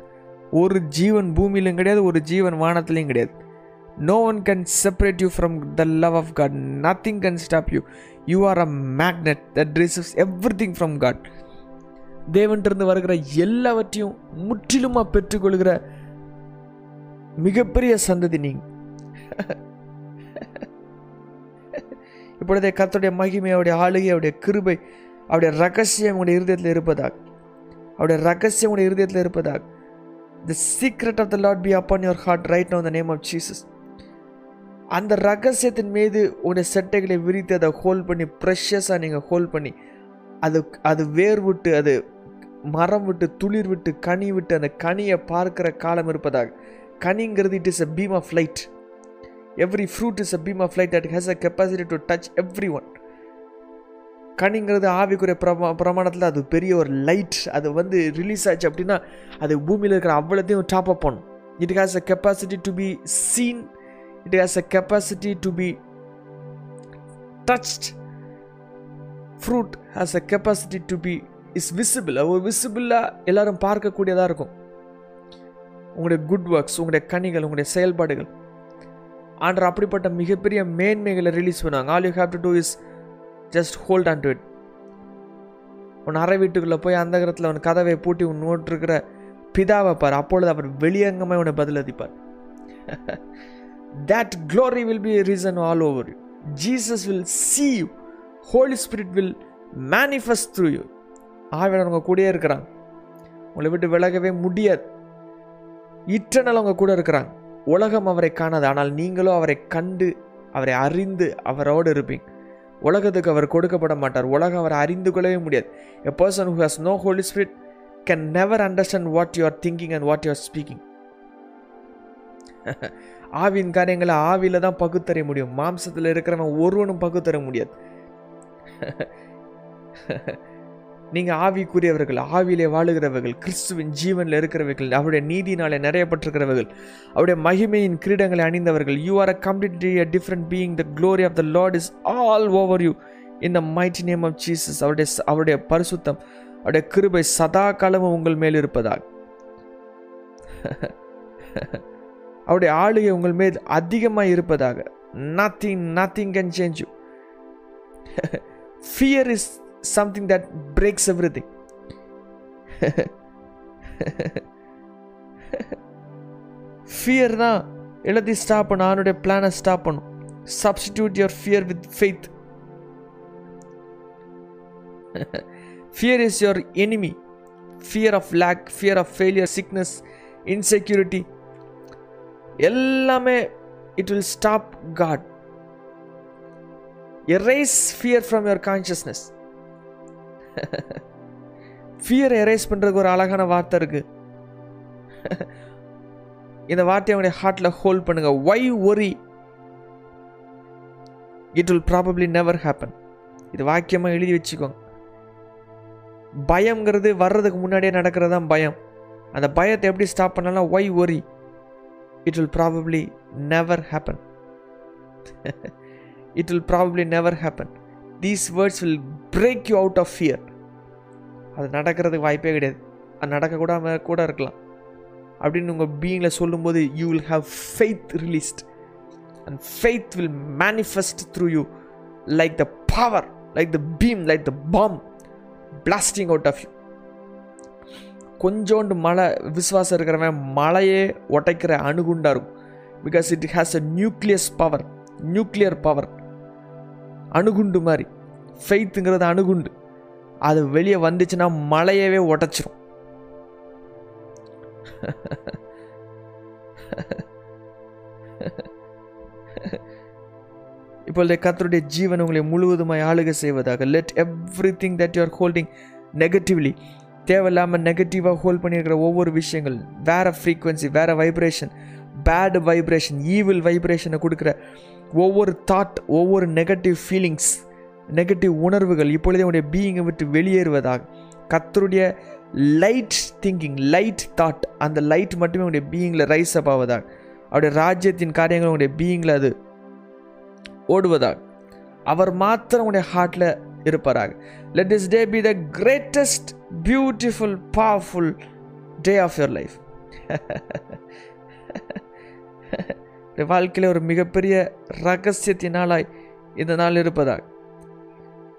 ஒரு ஜீவன் பூமியிலும் கிடையாது ஒரு ஜீவன் வானத்துலேயும் கிடையாது. No one can separate you from the love of god. Nothing can stop you. Are a magnet that receives everything from God தேவன்றிருந்து வருகிற எல்லாவற்றையும் முற்றிலுமாக பெற்றுக்கொள்கிற மிகப்பெரிய சந்ததி நீங்க இப்பொழுதே கத்தோடைய மகிமை அவருடைய ஆளுகை அவருடைய கிருபை அவருடைய ரகசியம் உடைய இருதயத்தில் இருப்பதாக. அவருடைய ரகசியம் உடைய இருதயத்தில் இருப்பதாக. The secret of the Lord be upon your heart right know the name of Jesus அந்த ரகசியத்தின் மீது உடைய சட்டைகளை விரித்து அதை ஹோல்ட் பண்ணி ப்ரெஷஸாக நீங்கள் ஹோல்ட் பண்ணி அது அது வேர் விட்டு அது மரம் விட்டு துளிர் விட்டு கனி விட்டு அந்த கனியை பார்க்கிற காலம் இருப்பதாக. கனிங்கிறது it is a beam of light every fruit is a beam of light that has a capacity to touch everyone கனிங்கிறது ஆவிக்குரிய பிரமா பிரமாணத்தில் அது பெரிய ஒரு லைட் அது வந்து ரிலீஸ் ஆச்சு அப்படின்னா அது பூமியில் இருக்கிற அவ்வளோத்தையும் டாப் அப் பண்ணும். It has a capacity to be seen it has a capacity to be touched. Fruit has a capacity to be is visible. ஒரு விசிபிளாக எல்லாரும் பார்க்கக்கூடியதாக இருக்கும். உங்களுடைய குட் ஒர்க்ஸ் உங்களுடைய கனிகள் உங்களுடைய செயல்பாடுகள். ஆண்டர் அப்படிப்பட்ட மிகப்பெரிய மேன்மைகளை ரிலீஸ் பண்ணுவாங்க. All you have to do is just hold on to it உன் அறை வீட்டுக்குள்ளே போய் அந்த கிரத்தில் உன் கதவை பூட்டி உன் நோட்டிருக்கிற பிதாவை பார். அப்பொழுது அவர் வெளியங்கமாக உன்னை பதிலளிப்பார். (laughs) that glory will be risen all over you. Jesus will see you. Holy Spirit will manifest through you ஆவியானவர் உங்க கூடயே இருக்கிறாங்க. உங்களை விட்டு விலகவே முடியாது. இற்றனல் அவங்க கூட இருக்கிறாங்க. உலகம் அவரை காணாது. ஆனால் நீங்களும் அவரை கண்டு அவரை அறிந்து அவரோடு இருப்பீங்க. உலகத்துக்கு அவர் கொடுக்கப்பட மாட்டார். உலகம் அவரை அறிந்து கொள்ளவே முடியாது. A person who has no Holy Spirit can never understand what you are thinking and what you are speaking ஆவியின் காரியங்களை ஆவியில் தான் பகுத்தறிய முடியும். மாம்சத்தில் இருக்கிறவன் ஒருவனும் பகுத்தற முடியாது. நீங்கள் ஆவிக்குரியவர்கள் ஆவியிலே வாழுகிறவர்கள் கிறிஸ்துவின் ஜீவனில் இருக்கிறவர்கள் அவருடைய நீதினாலே நிறையப்பட்டிருக்கிறவர்கள் அவருடைய மகிமையின் கிரீடங்களை அணிந்தவர்கள் you are a completely a different being the glory of the Lord is all over you in the mighty name of Jesus அவருடைய அவருடைய பரிசுத்தம் அவருடைய கிருபை சதா காலமும் உங்கள் மேல் இருப்பதாக. அவருடைய ஆளுகை உங்கள் மேல் அதிகமாக இருப்பதாக. Nothing nothing can change you fear is something that breaks everything fear தான் எல்லாத்தையும் ஸ்டாப் பண்ணும். அவனுடைய பிளானை ஸ்டாப் பண்ணும். Substitute your fear with faith fear is your enemy fear of lack fear of failure sickness insecurity எல்லாமே it will stop God erase fear from your consciousness fear erase பண்ணுறதுக்கு ஒரு அழகான வார்த்தை இருக்கு. (laughs) இந்த வார்த்தையை அவனுடைய ஹார்ட்டில் ஹோல்ட் பண்ணுங்க. Why worry it will probably never happen இது வாக்கியமாக எழுதி வச்சுக்கோங்க. பயங்கிறது வர்றதுக்கு முன்னாடியே நடக்கிறது தான் பயம். அந்த பயத்தை எப்படி ஸ்டாப் பண்ணலாம்? Why worry it will probably never happen it will probably never happen these words will break you out of fear அது நடக்கிறதுக்கு வாய்ப்பே கிடையாது. அது நடக்கக்கூடாம கூட இருக்கலாம். அப்படின்னு உங்கள் பீயிங்கில் சொல்லும்போது you will have faith released and faith will manifest through you like the power like the beam like the bomb blasting out of you கொஞ்சோண்டு மழை விசுவாசம் இருக்கிறவன் மழையே உடைக்கிற அணுகுண்டாக இருக்கும். Because it has a nucleus power nuclear power அணுகுண்டு மாதிரி ஃபெய்த்துங்கிறது அணுகுண்டு. அது வெளியே வந்துச்சுன்னா மழையவே உடச்சிரும் இப்பொழுது கத்தருடைய ஜீவன் உங்களை முழுவதுமாய் ஆளுக செய்வதாக. Let everything that you are holding negatively தேவையில்லாமல் நெகட்டிவாக ஹோல்ட் பண்ணியிருக்கிற ஒவ்வொரு விஷயங்கள் வேறு ஃப்ரீக்குவென்சி வேறு வைப்ரேஷன் பேட் வைப்ரேஷன் ஈவில் வைப்ரேஷனை கொடுக்குற ஒவ்வொரு தாட் ஒவ்வொரு நெகட்டிவ் ஃபீலிங்ஸ் நெகட்டிவ் உணர்வுகள் இப்பொழுதே உடைய பீயிங்கை விட்டு வெளியேறுவதாக. கத்தருடைய லைட் திங்கிங் லைட் தாட் அந்த லைட் மட்டுமே உங்களுடைய பீயிங்கில் ரைஸ் அப் ஆவதாக. அவருடைய ராஜ்யத்தின் காரியங்கள் உங்களுடைய பீயிங்கில் அது ஓடுவதாக. அவர் மாத்திரம் உங்களுடைய ஹார்ட்டில் இருப்பாராக. Let is day be the greatest beautiful powerful day of your life வாழ்க்கையில் ஒரு மிகப்பெரிய ரகசியத்தினாலாய் இந்த நாள் இருப்பதாக.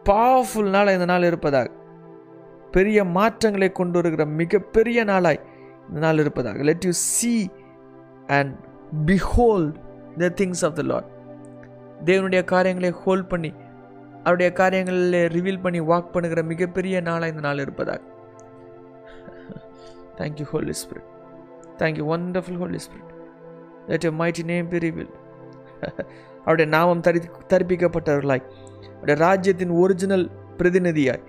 பவர்ஃபுல் நாளாக இந்த நாள் இருப்பதாக. பெரிய மாற்றங்களை கொண்டு வருகிற மிகப்பெரிய நாளாய் இந்த நாள் இருப்பதாக. Let you see and behold the things of the Lord தேவனுடைய காரியங்களை ஹோல்ட் பண்ணி அவருடைய காரியங்களில் ரிவீல் பண்ணி வாக் பண்ணுகிற மிகப்பெரிய நாளாக இந்த நாள் இருப்பதாக. Thank you Holy Spirit thank you wonderful Holy Spirit let a mighty name be reveal அவருடைய நாமம் தரி தரிப்பிக்கப்பட்டவர்களாய். அவருடைய ராஜ்யத்தின் ஒரிஜினல் பிரதிநிதியாய்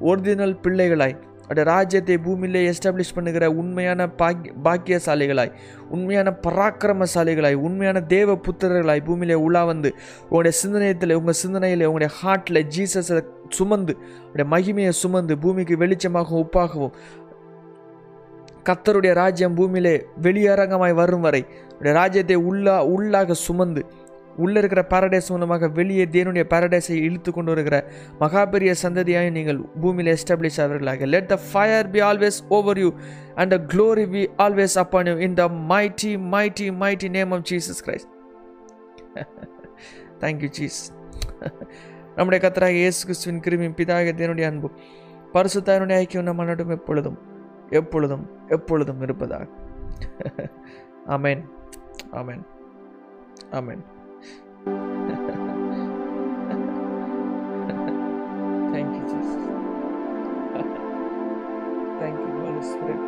ஒரிஜினல் பிள்ளைகளாய் அவருடைய ராஜ்யத்தை பூமியிலே எஸ்டாப்ளிஷ் பண்ணுகிற உண்மையான பாக்கிய பாக்கியசாலிகளாய் உண்மையான பராக்கிரமசாலிகளாய் உண்மையான தேவ புத்திரர்களாய் பூமியிலே உலா வந்து உங்களுடைய சிந்தனையத்தில் உங்கள் சிந்தனையில் உங்களுடைய ஹார்ட்டில் ஜீசஸை சுமந்து உடைய மகிமையை சுமந்து பூமிக்கு வெளிச்சமாகவும் உப்பாகவும் கத்தருடைய ராஜ்யம் பூமியிலே வெளியரங்கமாய் வரும் வரை உடைய ராஜ்யத்தை உள்ளா உள்ளாக சுமந்து உள்ளே இருக்கிற பாரடைஸ் மூலமாக வெளியே தேவனுடைய பாரடைஸை இழுத்து கொண்டு வருகிற மகாபெரிய சந்ததியாக நீங்கள் பூமியில் establish ஆவீர்களாக. Let the fire be always over you and the glory be always upon you in the mighty mighty mighty name of Jesus Christ thank you Jesus நம்முடைய கத்தராக இயேசு கிறிஸ்துவின் கிருமி பிதாக தேவனுடைய அன்பு பரிசுத்தாரனுடைய ஐக்கியம் நம்ம நடும் எப்பொழுதும் எப்பொழுதும் எப்பொழுதும் இருப்பதாக. அமேன் அமேன் அமேன் (laughs) Thank you, Jesus. (laughs) Thank you, Holy Spirit.